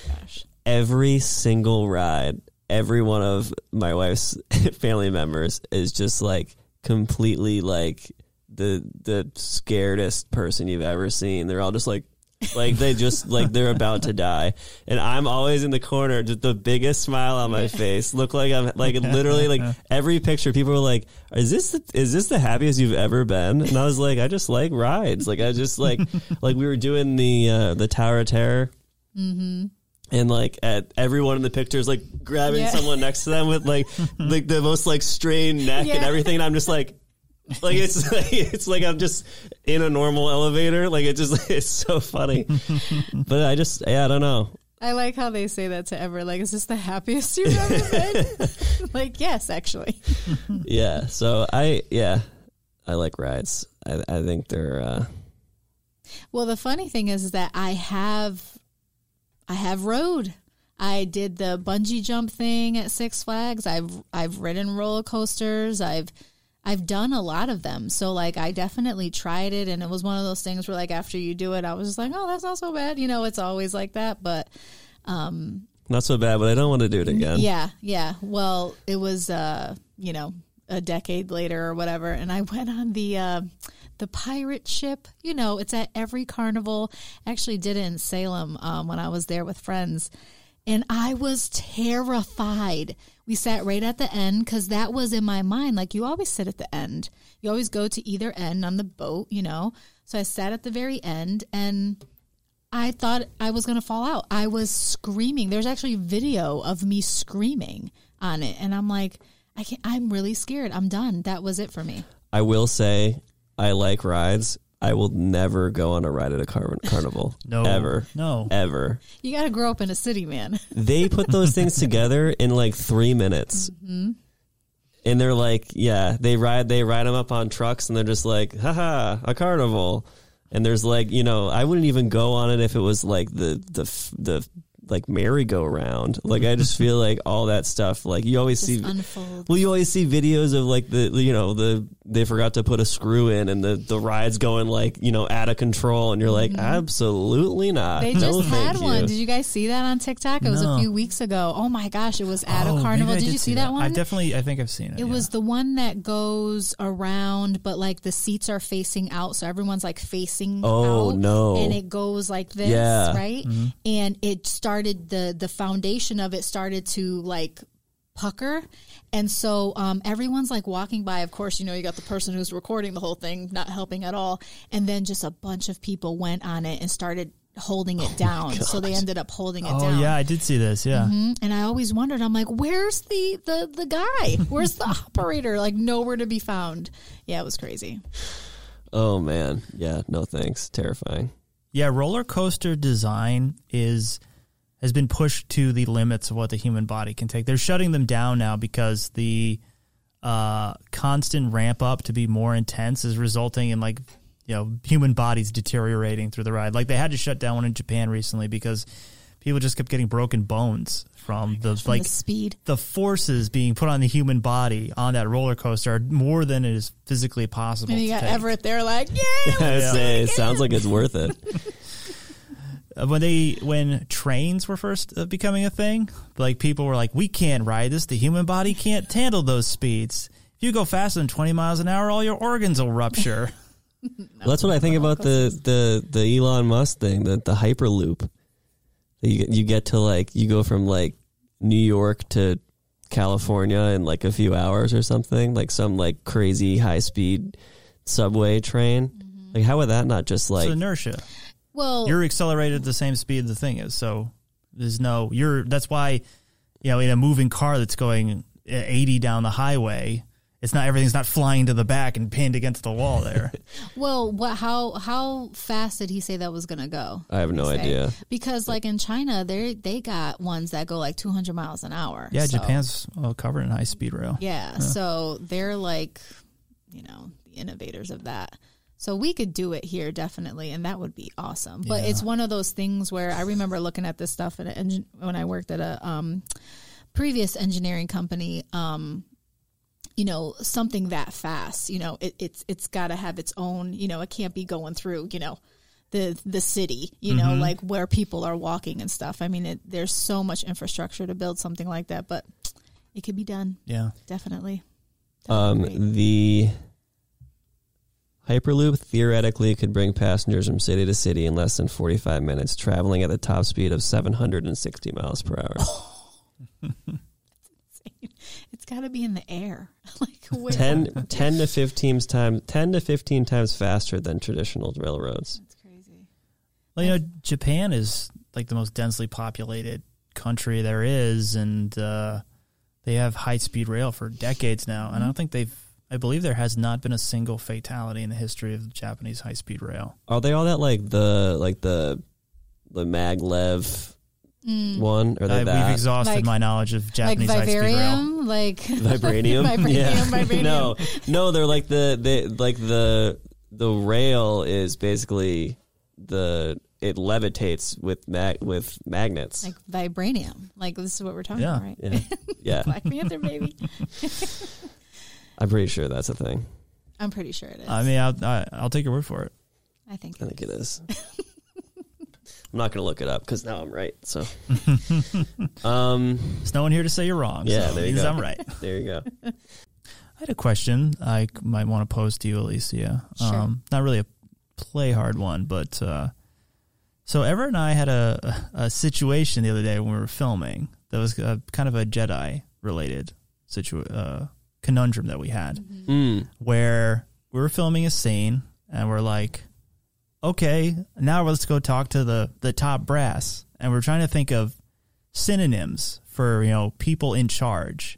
Speaker 3: Gosh. Every single ride, every one of my wife's family members is just like completely like the the scaredest person you've ever seen. They're all just like like they just like they're about to die. And i'm always in the corner just the biggest smile on my face. Look like i'm like literally like every picture people were like is this the, is this the happiest you've ever been? And i was like i just like rides. Like i just like like we were doing the uh the tower of terror. And like at everyone in the pictures like grabbing
Speaker 2: Yeah.
Speaker 3: someone next to them with like like the most like strained neck and everything. And i'm just like like it's like it's like I'm just in a normal elevator. Like it just it's so funny. but I just yeah I don't know.
Speaker 2: I like how they say that to ever. Like, is this the happiest you've ever been? like, yes, actually.
Speaker 3: Yeah. So I yeah I like rides. I I think they're uh,
Speaker 2: Well, the funny thing is that I have, I have rode. I did the bungee jump thing at Six Flags. I've I've ridden roller coasters. I've I've done a lot of them. So like I definitely tried it and it was one of those things where like after you do it I was just like, "Oh, that's not so bad." You know, it's always like that, but
Speaker 3: not so bad, but I don't want to do it again.
Speaker 2: yeah, yeah. Well, it was uh, you know, a decade later or whatever, and I went on the uh the pirate ship. You know, it's at every carnival. Actually did it in Salem um, when I was there with friends. And I was terrified. We sat right at the end because that was in my mind. Like, you always sit at the end. You always go to either end on the boat, you know? So I sat at the very end and I thought I was going to fall out. I was screaming. There's actually video of me screaming on it, and I'm like, I can't, I'm really scared. I'm done. That was it for me.
Speaker 3: I will say I like rides. I will never go on a ride at a car- carnival.
Speaker 1: No.
Speaker 3: Ever.
Speaker 1: No.
Speaker 3: Ever.
Speaker 2: You got to grow up in a city, man.
Speaker 3: They put those things together in like three minutes. Mm-hmm. And they're like, yeah, they ride, they ride them up on trucks and they're just like, haha, a carnival. And there's like, you know, I wouldn't even go on it if it was like the, the, the, like merry-go-round. Like, I just feel like all that stuff, like you always
Speaker 2: Just
Speaker 3: see,
Speaker 2: unfold.
Speaker 3: well, you always see videos of like the you know the they forgot to put a screw in and the the ride's going like you know out of control and you're like absolutely not.
Speaker 2: Mm-hmm. They
Speaker 3: No,
Speaker 2: just had one.
Speaker 3: you.
Speaker 2: Did you guys see that on TikTok? It was
Speaker 1: No.
Speaker 2: a few weeks ago. Oh my gosh, it was at
Speaker 1: Oh,
Speaker 2: a carnival.
Speaker 1: maybe I
Speaker 2: Did, you see that, one?
Speaker 1: I definitely, I think I've seen it.
Speaker 2: It
Speaker 1: yeah.
Speaker 2: was the one that goes around, but like the seats are facing out, so everyone's like facing
Speaker 3: Oh,
Speaker 2: out.
Speaker 3: no.
Speaker 2: And it goes like this,
Speaker 3: Yeah.
Speaker 2: right? And it started the the foundation of it started to like pucker. And so um, everyone's like walking by. Of course, you know, you got the person who's recording the whole thing, not helping at all. And then just a bunch of people went on it and started holding it down. So they ended up holding it
Speaker 1: Oh
Speaker 2: down.
Speaker 1: yeah, I did see this. Yeah.
Speaker 2: Mhm. And I always wondered, I'm like, where's the the the guy? Where's the operator? Like nowhere to be found. Yeah, it was crazy.
Speaker 3: Oh man, yeah, no thanks, terrifying.
Speaker 1: Yeah, roller coaster design is has been pushed to the limits of what the human body can take. They're shutting them down now because the uh, constant ramp up to be more intense is resulting in like you know human bodies deteriorating through the ride. Like they had to shut down one in Japan recently because people just kept getting broken bones from the
Speaker 2: From
Speaker 1: like
Speaker 2: the speed.
Speaker 1: the forces being put on the human body on that roller coaster are more than it is physically possible.
Speaker 2: And you
Speaker 1: to
Speaker 2: got
Speaker 1: take.
Speaker 2: Everett there like, yeah.
Speaker 3: I would say it sounds like it's worth it.
Speaker 1: Uh, when they when trains were first uh, becoming a thing, like people were like, "We can't ride this. The human body can't handle those speeds. If you go faster than twenty miles an hour, all your organs will rupture."
Speaker 3: Well, that's what I think about the the the Elon Musk thing, the the Hyperloop. You you get to like you go from like New York to California in like a few hours or something, like some like crazy high speed subway train. Like how would that not just like
Speaker 1: it's inertia.
Speaker 2: Well,
Speaker 1: You're accelerated at the same speed the thing is. So there's no you're. That's why you know in a moving car that's going uh, 80 down the highway. It's not everything's not flying to the back and pinned against the wall there.
Speaker 2: well, what? How how fast did he say that was going to go?
Speaker 3: I have no
Speaker 2: Say.
Speaker 3: idea.
Speaker 2: Because like in China, they they got ones that go like 200 miles an hour.
Speaker 1: yeah,
Speaker 2: So-
Speaker 1: Japan's well, covered in high speed rail.
Speaker 2: Yeah, so they're like, you know, the innovators of that. So we could do it here definitely, and that would be awesome. But
Speaker 1: Yeah.
Speaker 2: it's one of those things where I remember looking at this stuff at an engin- when I worked at a um, previous engineering company. Um, you know, something that fast. You know, it, it's it's got to have its own. You know, it can't be going through. You know. The, the city, you know, like where people are walking and stuff. I mean, it, there's so much infrastructure to build something like that, but it could be done.
Speaker 1: Yeah.
Speaker 2: Definitely.
Speaker 3: Um,
Speaker 2: Definitely.
Speaker 3: the Hyperloop theoretically could bring passengers from city to city in less than 45 minutes, traveling at the top speed of 760 miles per hour.
Speaker 2: it's got to be in the air. like where?
Speaker 3: 10, 10 to 15 times 10 to 15 times faster than traditional railroads.
Speaker 2: That's crazy.
Speaker 1: Well, you know, Japan is like the most densely populated country there is, and uh, they have high speed rail for decades now. And I don't think they've. I believe there has not been a single fatality in the history of the Japanese high speed rail.
Speaker 3: Are they all that like the like the the maglev mm. one? Or
Speaker 1: I,
Speaker 3: they
Speaker 1: we've exhausted
Speaker 2: Like-
Speaker 1: my knowledge of
Speaker 2: Like
Speaker 1: Japanese high speed rail.
Speaker 2: like
Speaker 3: vibranium?
Speaker 2: Vibranium,
Speaker 3: yeah.
Speaker 2: vibranium.
Speaker 3: No, no, they're like the they like the the rail is basically the it levitates with mag with magnets.
Speaker 2: like vibranium. Like this is what we're talking
Speaker 1: Yeah.
Speaker 2: about, right?
Speaker 3: yeah, yeah.
Speaker 2: Black Panther, baby.
Speaker 3: I'm pretty sure that's a thing.
Speaker 2: I'm pretty sure it is.
Speaker 1: I mean, I'll, I, I'll take your word for it.
Speaker 2: I think.
Speaker 3: I think it is. I'm not gonna look it up because now I'm right. So, um,
Speaker 1: There's no one here to say you're wrong.
Speaker 3: Yeah,
Speaker 1: so
Speaker 3: there you go.
Speaker 1: I'm right.
Speaker 3: there you go.
Speaker 1: I had a question I might want to pose to you, Alicia.
Speaker 2: Sure.
Speaker 1: Um, not really a play hard one, but uh, so Ever and I had a, a, a situation the other day when we were filming that was uh kind of a Jedi related situ- uh, conundrum that we had
Speaker 3: Mm.
Speaker 1: where we were filming a scene and we're like, okay, now let's go talk to the the top brass, and we're trying to think of synonyms for you know people in charge,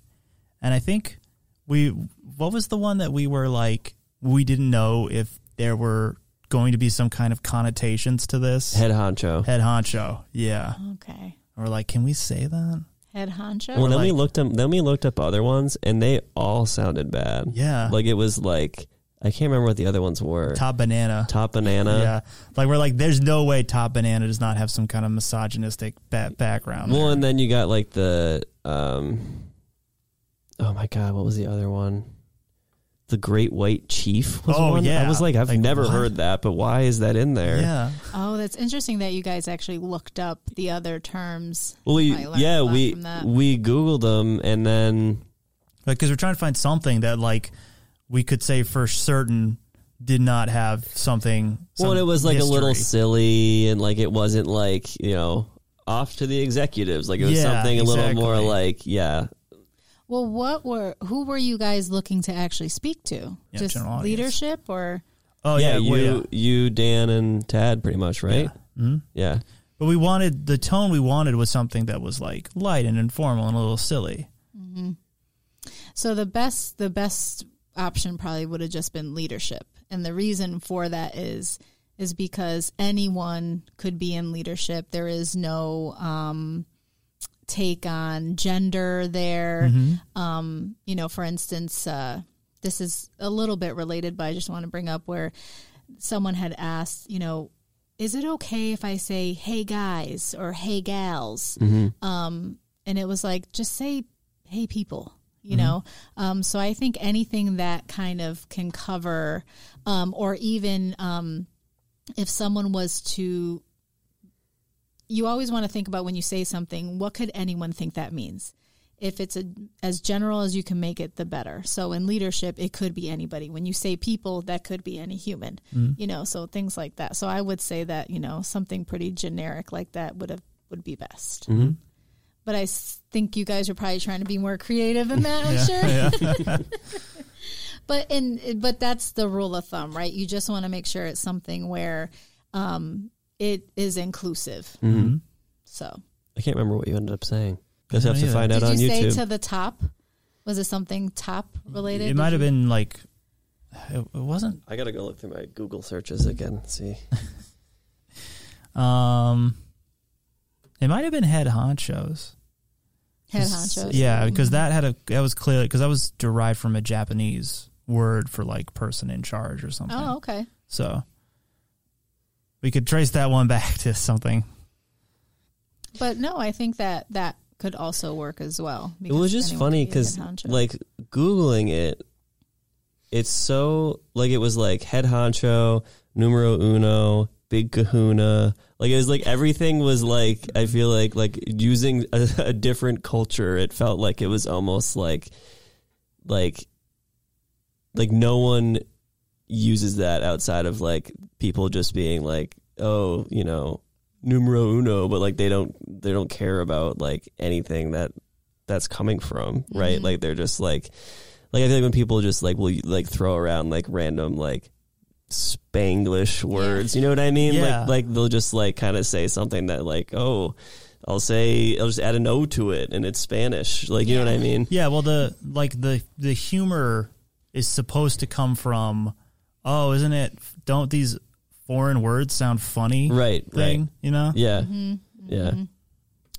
Speaker 1: and I think we what was the one that we were like we didn't know if there were going to be some kind of connotations to this
Speaker 3: Head honcho.
Speaker 1: head honcho, yeah,
Speaker 2: Okay.
Speaker 1: we're like can we say that?
Speaker 2: Head honcho.
Speaker 3: Well, then we looked up. Then we looked up other ones, and they all sounded bad.
Speaker 1: Yeah,
Speaker 3: Like it was like I can't remember what the other ones were.
Speaker 1: top banana.
Speaker 3: Top banana.
Speaker 1: Yeah, like we're like, there's no way Top Banana does not have some kind of misogynistic ba- background.
Speaker 3: Well,
Speaker 1: there.
Speaker 3: and then you got like the um. Oh my god, what was the other one? The Great White Chief. Was
Speaker 1: Oh,
Speaker 3: one?
Speaker 1: yeah.
Speaker 3: I was like, I've
Speaker 1: Like,
Speaker 3: never
Speaker 1: what?
Speaker 3: heard that, but why is that in there?
Speaker 1: yeah,
Speaker 2: oh, that's interesting that you guys actually looked up the other terms.
Speaker 3: Well, we, yeah, we we googled them, and then
Speaker 1: because we're trying to find something that like we could say for certain did not have something.
Speaker 3: well,
Speaker 1: some
Speaker 3: it was like a little silly, and like it wasn't like you know off to the executives. Like it was
Speaker 1: Yeah,
Speaker 3: something a little more like yeah.
Speaker 2: Well, what were who were you guys looking to actually speak to?
Speaker 1: Yeah,
Speaker 2: Just
Speaker 1: general audience.
Speaker 2: leadership or
Speaker 1: Oh
Speaker 3: yeah,
Speaker 1: yeah,
Speaker 3: you,
Speaker 1: well, yeah.
Speaker 3: you, Dan, and Tad, pretty much, right?
Speaker 1: Mhm.
Speaker 3: Yeah.
Speaker 1: But we wanted the tone we wanted was something that was like light and informal and a little silly.
Speaker 2: So the best the best option probably would have just been leadership. And the reason for that is is because anyone could be in leadership. There is no um, take on gender there. Um, you know, for instance, uh, this is a little bit related, but I just want to bring up where someone had asked, you know, is it okay if I say, hey guys or hey gals? Um, and it was like, just say, hey people, you know? Um, so I think anything that kind of can cover, um, or even um, if someone was to, you always want to think about when you say something, what could anyone think that means? If it's a, as general as you can make it, the better. So in leadership, it could be anybody. When you say people, that could be any human, you know, so things like that. So I would say that, you know, something pretty generic like that would have, would be best. But I think you guys are probably trying to be more creative in that, I'm sure. but and but that's the rule of thumb, right? You just want to make sure it's something where um, it is inclusive. So,
Speaker 3: I can't remember what you ended up saying. Just have to
Speaker 1: either.
Speaker 3: find out
Speaker 2: did
Speaker 3: on
Speaker 2: you say to the top? Was it something top related?
Speaker 1: It might have been like it, it wasn't.
Speaker 3: I gotta go look through my Google searches again. See,
Speaker 1: Um, it might have been head honchos.
Speaker 2: head honchos.
Speaker 1: Yeah, because that had a that was clearly because that was derived from a Japanese word for like person in charge or something.
Speaker 2: Oh, okay.
Speaker 1: So we could trace that one back to something.
Speaker 2: But no, I think that that could also work as well.
Speaker 3: it was just funny
Speaker 2: could be a
Speaker 3: because like googling it, it's so like it was like head honcho, numero uno, big Kahuna. Like it was like everything was like I feel like like using a, a different culture. It felt like it was almost like like like no one uses that outside of like people just being like oh you know numero uno but like they don't they don't care about like anything that that's coming from right? Mm-hmm. Like they're just like like i feel like when people just like will like throw around like random like spanglish words you know what i mean?
Speaker 1: Yeah.
Speaker 3: like like they'll just like kind of say something that like oh i'll say i'll just add an o to it and it's spanish like you know what i mean?
Speaker 1: Yeah, well the like the the humor is supposed to come from oh, isn't it don't these foreign words sound funny?
Speaker 3: Right,
Speaker 1: Thing,
Speaker 3: right.
Speaker 1: you know?
Speaker 3: yeah
Speaker 2: Mm-hmm.
Speaker 3: yeah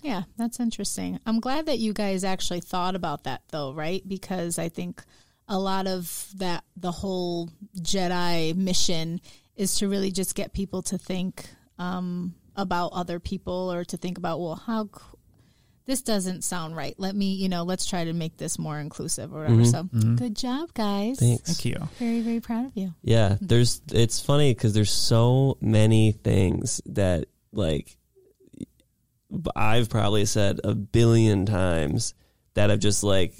Speaker 2: Yeah, that's interesting. I'm glad that you guys actually thought about that though, right? Because I think a lot of that the whole Jedi mission is to really just get people to think um, about other people or to think about well how c- this doesn't sound right. Let me, you know, let's try to make this more inclusive or whatever. Mm-hmm. So, mm-hmm. good job, guys.
Speaker 3: thanks
Speaker 1: Thank you.
Speaker 2: Very, very proud of you.
Speaker 3: Yeah, there's it's funny because there's so many things that like I've probably said a billion times that I've just like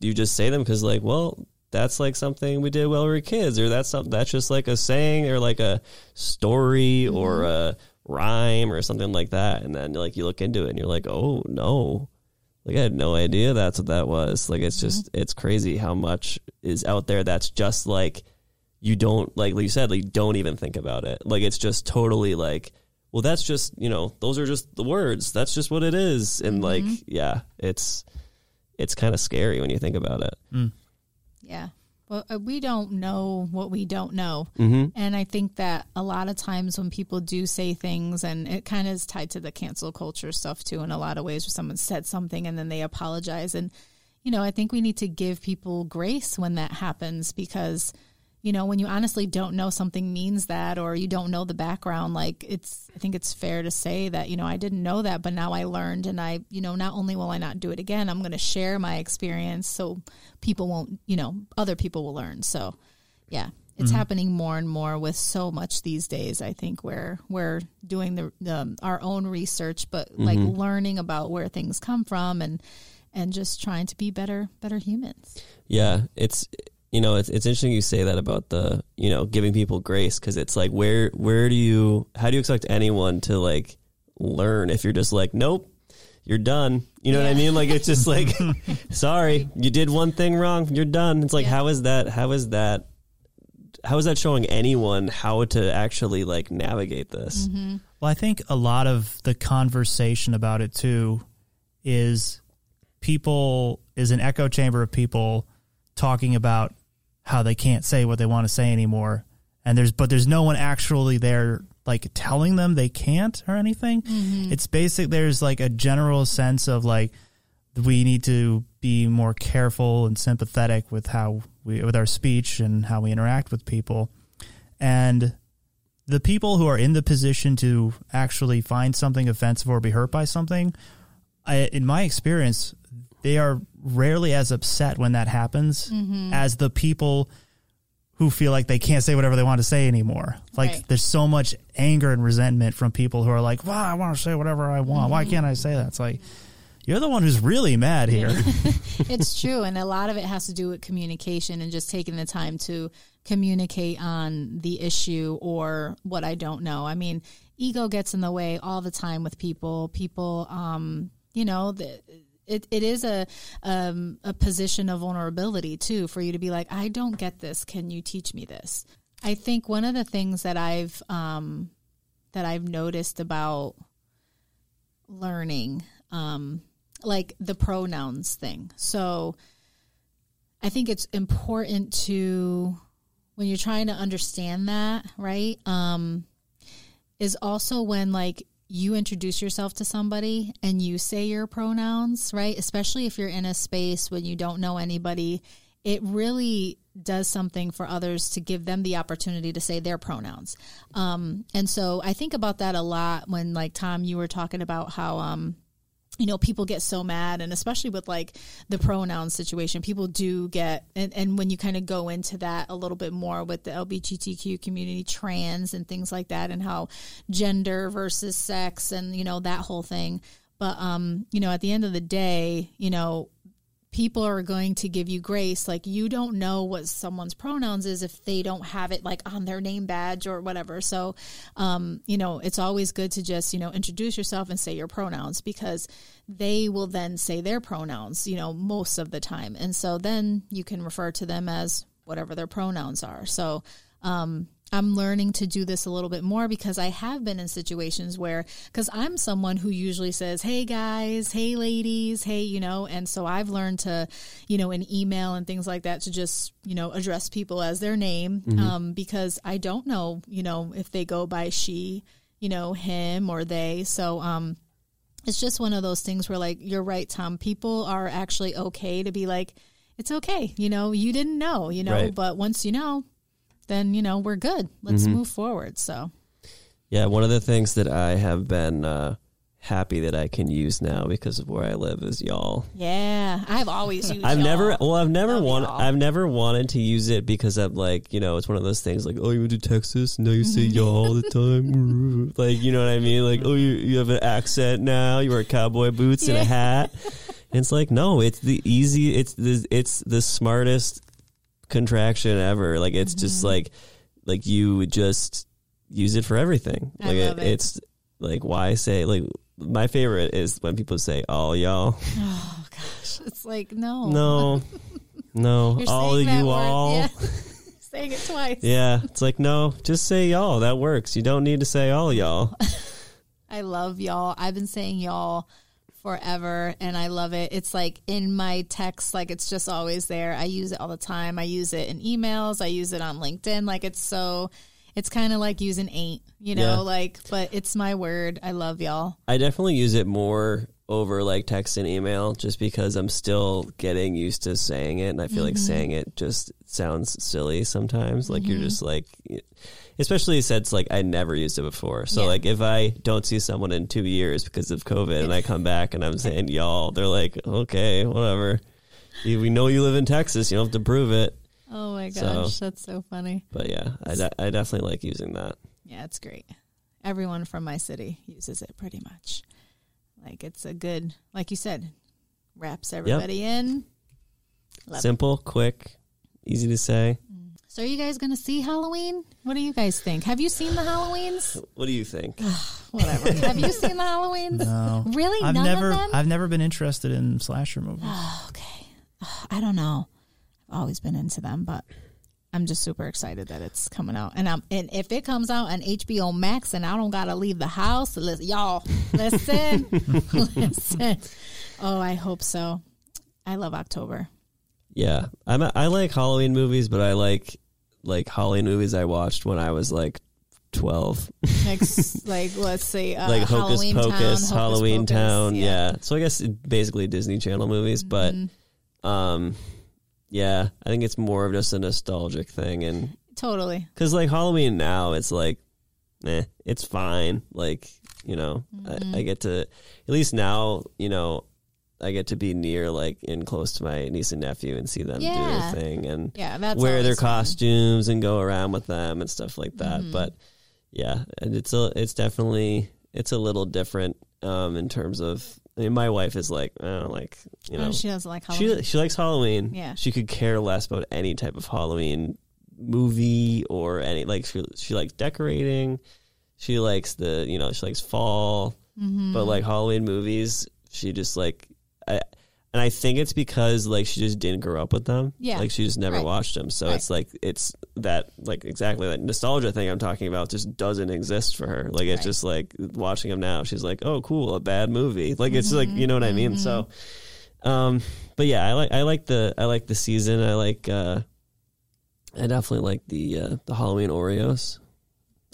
Speaker 3: you just say them because like well that's like something we did while we were kids or that's something that's just like a saying or like a story or mm-hmm. a rhyme or something like that and then like you look into it and you're like oh no like I had no idea that's what that was like it's just mm-hmm. it's crazy how much is out there that's just like you don't like, like you said, like don't even think about it. Like it's just totally like, well, that's just you know, those are just the words. That's just what it is. And like, mm-hmm. yeah, it's it's kind of scary when you think about it. Mm.
Speaker 2: Yeah. Well, uh, we don't know what we don't know.
Speaker 3: Mm-hmm.
Speaker 2: And I think that a lot of times when people do say things, and it kind of is tied to the cancel culture stuff too, in a lot of ways, where someone said something and then they apologize. And, you know, I think we need to give people grace when that happens because, you know, when you honestly don't know something means that or you don't know the background, like it's, I think it's fair to say that, you know, I didn't know that, but now I learned and I, you know, not only will I not do it again, I'm going to share my experience so people won't, you know, other people will learn. So, yeah, it's mm-hmm. happening more and more with so much these days. I think where we're doing the, the our own research, but like mm-hmm. learning about where things come from and and just trying to be better better humans.
Speaker 3: Yeah, it's you know it's it's interesting you say that about the you know giving people grace because it's like where where do you how do you expect anyone to like learn if you're just like nope you're done. You know what I mean? Like it's just like sorry you did one thing wrong you're done. It's like
Speaker 2: Yeah.
Speaker 3: how is that how is that how is that showing anyone how to actually like navigate this? Mm-hmm.
Speaker 1: Well, I think a lot of the conversation about it too is people is an echo chamber of people talking about how they can't say what they want to say anymore and there's but there's no one actually there like telling them they can't or anything. Mm-hmm. It's basic. There's like a general sense of like we need to be more careful and sympathetic with how we with our speech and how we interact with people, and the people who are in the position to actually find something offensive or be hurt by something, I, in my experience, they are rarely as upset when that happens as the people who feel like they can't say whatever they want to say anymore. Like
Speaker 2: Right.
Speaker 1: there's so much anger and resentment from people who are like, "Wow, I want to say whatever I want. Why can't I say that?" It's like you're the one who's really mad here.
Speaker 2: it's true and a lot of it has to do with communication and just taking the time to communicate on the issue or what i don't know i mean ego gets in the way all the time with people people um you know the, it, it is a um, a position of vulnerability too for you to be like i don't get this can you teach me this i think one of the things that i've um that i've noticed about learning um like the pronouns thing. So I think it's important to when you're trying to understand that, right? Um is also when like you introduce yourself to somebody and you say your pronouns, right? Especially if you're in a space when you don't know anybody, it really does something for others to give them the opportunity to say their pronouns. Um, and so I think about that a lot when, like, Tom, you were talking about how, um, you know, people get so mad, and especially with like the pronoun situation, people do get, and, and when you kind of go into that a little bit more with the LGBTQ community, trans, and things like that, and how gender versus sex, and you know that whole thing. But um, you know, at the end of the day, you know, people are going to give you grace. Like you don't know what someone's pronouns is if they don't have it like on their name badge or whatever. So, um, you know, it's always good to just, you know, introduce yourself and say your pronouns because they will then say their pronouns, you know, most of the time. And so then you can refer to them as whatever their pronouns are. So, um, I'm learning to do this a little bit more because I have been in situations where, because I'm someone who usually says, hey guys, hey ladies, hey, you know, and so I've learned to, you know, in email and things like that to just, you know, address people as their name um, because I don't know, you know, if they go by she, you know, him or they. So, um, it's just one of those things where, like, you're right, Tom. People are actually okay to be like, it's okay, you know, you didn't know, you know,
Speaker 3: Right.
Speaker 2: but once you know, then you know we're good. Let's move forward. So
Speaker 3: Yeah, one of the things that I have been uh, happy that I can use now because of where I live is y'all.
Speaker 2: yeah, I've always used.
Speaker 3: I've
Speaker 2: y'all.
Speaker 3: never, well, I've never wanted. I've never wanted to use it because I'm like, you know, it's one of those things like, oh, you went to Texas, now you say y'all all the time, like, you know what I mean? Like, oh, you you have an accent now, you wear cowboy boots and a hat. And it's like, no, it's the easy, it's the, it's the smartest contraction ever. Like, it's just
Speaker 2: Mm-hmm.
Speaker 3: like, like you would just use it for everything.
Speaker 2: I
Speaker 3: Like,
Speaker 2: love it.
Speaker 3: it's like, why say like. My favorite is when people say "all y'all."
Speaker 2: Oh gosh, it's like no,
Speaker 3: No, no, all you
Speaker 2: word,
Speaker 3: all.
Speaker 2: yeah. saying it twice.
Speaker 3: Yeah, it's like no, just say y'all. That works. You don't need to say all y'all.
Speaker 2: I love y'all. I've been saying y'all forever and I love it. It's like in my text, like it's just always there. I use it all the time. I use it in emails. I use it on LinkedIn. Like it's so, it's kind of like using ain't, you know,
Speaker 3: Yeah.
Speaker 2: like, but it's my word. I love y'all.
Speaker 3: I definitely use it more over like text and email, just because I'm still getting used to saying it, and I feel like mm-hmm. saying it just sounds silly sometimes. Like you're mm-hmm. just like, especially since like I never used it before. So
Speaker 2: Yeah.
Speaker 3: like if I don't see someone in two years because of COVID, and I come back and I'm saying y'all, they're like, okay, whatever. We know you live in Texas. You don't have to prove it.
Speaker 2: Oh my
Speaker 3: So-
Speaker 2: gosh. that's so funny.
Speaker 3: But yeah, I, de- I definitely like using that.
Speaker 2: Yeah, it's great. Everyone from my city uses it pretty much. Like it's a good, like you said, wraps everybody in. Love it.
Speaker 3: Simple, quick, easy to say.
Speaker 2: So are you guys going to see Halloween? What do you guys think? Have you seen the Halloweens?
Speaker 3: What do you think?
Speaker 2: Whatever. Have you seen the Halloweens?
Speaker 1: No.
Speaker 2: Really?
Speaker 1: I've
Speaker 2: None
Speaker 1: never
Speaker 2: of them?
Speaker 1: I've never been interested in slasher movies.
Speaker 2: okay. I don't know. I've always been into them, but I'm just super excited that it's coming out. And I'm and if it comes out on HBO Max and I don't gotta leave the house, listen, y'all, listen, listen. Oh, I hope so. I love October.
Speaker 3: Yeah, I'm a, I like Halloween movies, but I like like Halloween movies I watched when I was like twelve.
Speaker 2: like, like let's say uh,
Speaker 3: like Hocus
Speaker 2: Halloween
Speaker 3: Pocus,
Speaker 2: Town, Hocus
Speaker 3: Halloween
Speaker 2: Pocus,
Speaker 3: Town, yeah. So I guess basically Disney Channel movies, but
Speaker 2: Mm-hmm.
Speaker 3: um, yeah, I think it's more of just a nostalgic thing, and
Speaker 2: Totally.
Speaker 3: because like Halloween now, it's like, eh, it's fine. Like you know,
Speaker 2: Mm-hmm.
Speaker 3: I, I get to at least now, you know, I get to be near like in close to my niece and nephew and see them
Speaker 2: Yeah.
Speaker 3: do their thing and
Speaker 2: Yeah, that's
Speaker 3: wear their
Speaker 2: fun.
Speaker 3: costumes and go around with them and stuff like that.
Speaker 2: Mm-hmm.
Speaker 3: But yeah, and it's a it's definitely it's a little different um in terms of I mean, my wife is like I don't like you know
Speaker 2: Oh, she doesn't like Halloween.
Speaker 3: she she likes Halloween.
Speaker 2: Yeah.
Speaker 3: She could care less about any type of Halloween movie or any like she she likes decorating. She likes the you know she likes fall,
Speaker 2: Mm-hmm.
Speaker 3: but like Halloween movies, she just like I. And I think it's because like she just didn't grow up with them.
Speaker 2: Yeah.
Speaker 3: Like she just never
Speaker 2: Right.
Speaker 3: watched them. So
Speaker 2: Right.
Speaker 3: it's like it's that like exactly that nostalgia thing I'm talking about just doesn't exist for her. Like it's
Speaker 2: Right.
Speaker 3: just like watching them now. She's like, "Oh, cool, a bad movie." Like it's like, you know what I
Speaker 2: Mm-hmm.
Speaker 3: mean? So um but yeah, I like I like the I like the season. I like uh I definitely like the uh the Halloween Oreos.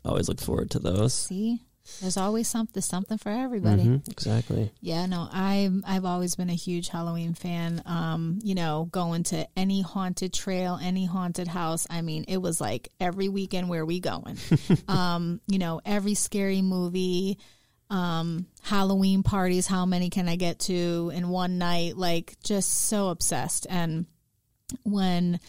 Speaker 3: Always look forward to those.
Speaker 2: See, there's always something something for everybody.
Speaker 3: Mhm, exactly.
Speaker 2: Yeah, no, I'm I've always been a huge Halloween fan. Um, you know, going to any haunted trail, any haunted house. I mean, it was like every weekend where we going. um, you know, every scary movie, um, Halloween parties, how many can I get to in one night? Like just so obsessed. And when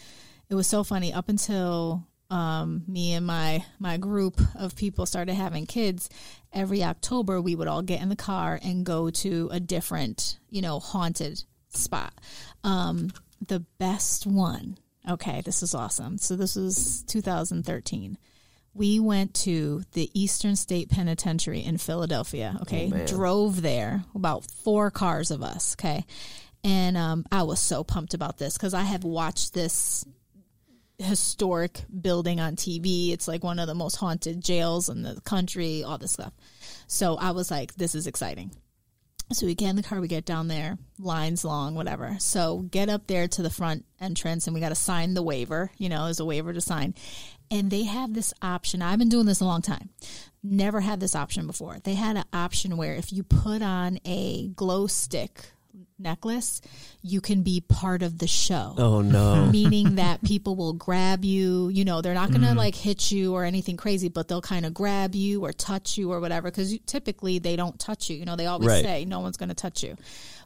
Speaker 2: it was so funny up until um, me and my my group of people started having kids every october we would all get in the car and go to a different you know haunted spot. Um, the best one. Okay this is awesome. So this was 2013 we went to the Eastern State Penitentiary in Philadelphia. Okay, drove there about four cars of us. Okay, and um, I was so pumped about this because I have watched this historic building on TV. It's like one of the most haunted jails in the country. All this stuff. So I was like, this is exciting. So we get in the car, we get down there, lines long, whatever. So get up there to the front entrance and we got to sign the waiver. You know, there's a waiver to sign. And they have this option. I've been doing this a long time. Never had this option before. They had an option where if you put on a glow stick necklace, you can be part of the show
Speaker 3: Oh no.
Speaker 2: meaning that people will grab you. You know, they're not going to mm-hmm. like hit you or anything crazy, but they'll kind of grab you or touch you or whatever. Because typically they don't touch you. You know, they always
Speaker 3: Right.
Speaker 2: say no one's going to touch you,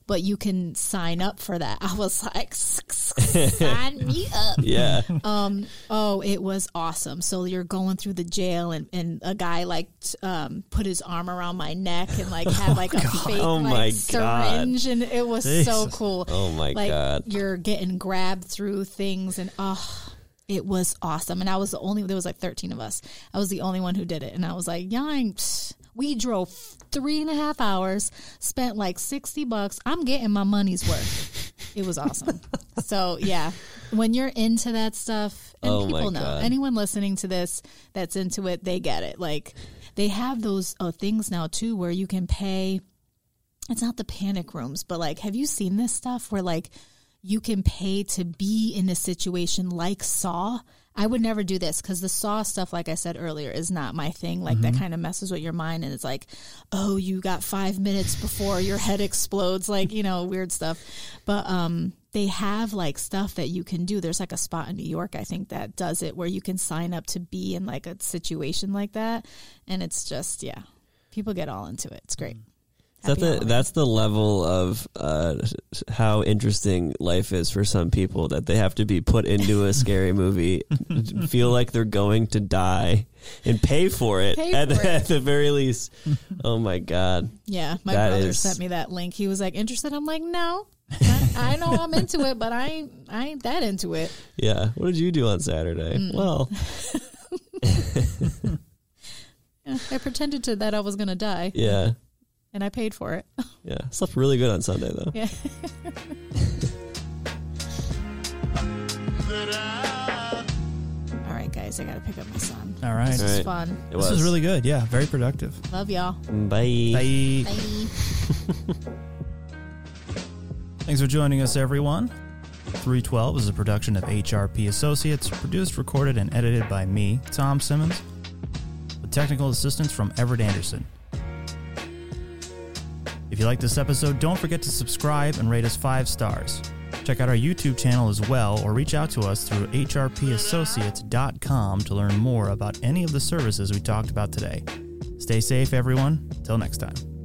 Speaker 2: but you can sign up for that. I was like, sign me up.
Speaker 3: yeah.
Speaker 2: Um, oh, it was awesome. So you're going through the jail, and, and a guy like um, put his arm around my neck and like had like a fake
Speaker 3: Oh
Speaker 2: like syringe, and it was so cool.
Speaker 3: Oh my
Speaker 2: like
Speaker 3: God.
Speaker 2: you're getting grabbed through things, and oh. It was awesome, and I was the only. There was like thirteen of us. I was the only one who did it, and I was like, "Yang, psh, we drove three and a half hours, spent like sixty bucks. I'm getting my money's worth. it was awesome. so yeah, when you're into that stuff, and
Speaker 3: Oh
Speaker 2: people know
Speaker 3: God.
Speaker 2: anyone listening to this that's into it, they get it. Like they have those uh, things now too, where you can pay. It's not the panic rooms, but like, have you seen this stuff where like you can pay to be in a situation like Saw? I would never do this because the Saw stuff, like I said earlier, is not my thing. Like that kind of messes with your mind, and it's like, oh, you got five minutes before your head explodes, like you know, weird stuff. But um, they have like stuff that you can do. There's like a spot in New York, I think, that does it where you can sign up to be in like a situation like that, and it's just yeah, people get all into it. It's great.
Speaker 3: That's the that's the level of uh, how interesting life is for some people that they have to be put into a scary movie, feel like they're going to die, and pay for it
Speaker 2: Pay
Speaker 3: at,
Speaker 2: for it.
Speaker 3: at the very least. Oh my god!
Speaker 2: Yeah, my
Speaker 3: That
Speaker 2: brother
Speaker 3: is-
Speaker 2: sent me that link. He was like, "Interested?" I'm like, "No, I, I know I'm into it, but I ain't, I ain't that into it."
Speaker 3: Yeah, what did you do on Saturday?
Speaker 2: Mm.
Speaker 3: Well,
Speaker 2: I pretended to that I was gonna die,
Speaker 3: yeah,
Speaker 2: and I paid for it.
Speaker 3: yeah, slept really good on Sunday though.
Speaker 2: Yeah. All right, guys, I gotta pick up my son.
Speaker 1: All right.
Speaker 2: This
Speaker 3: All
Speaker 2: was
Speaker 3: right.
Speaker 2: fun.
Speaker 3: It
Speaker 1: This was really good. Yeah, very productive.
Speaker 2: Love y'all.
Speaker 3: Bye.
Speaker 1: Bye.
Speaker 2: Bye.
Speaker 1: Thanks for joining us, everyone. 312 is a production of HRP Associates, produced, recorded, and edited by me, Tom Simmons, with technical assistance from Everett Anderson. If you like this episode, don't forget to subscribe and rate us five stars. Check out our YouTube channel as well, or reach out to us through hrpassociates.com to learn more about any of the services we talked about today. Stay safe, everyone. Till next time.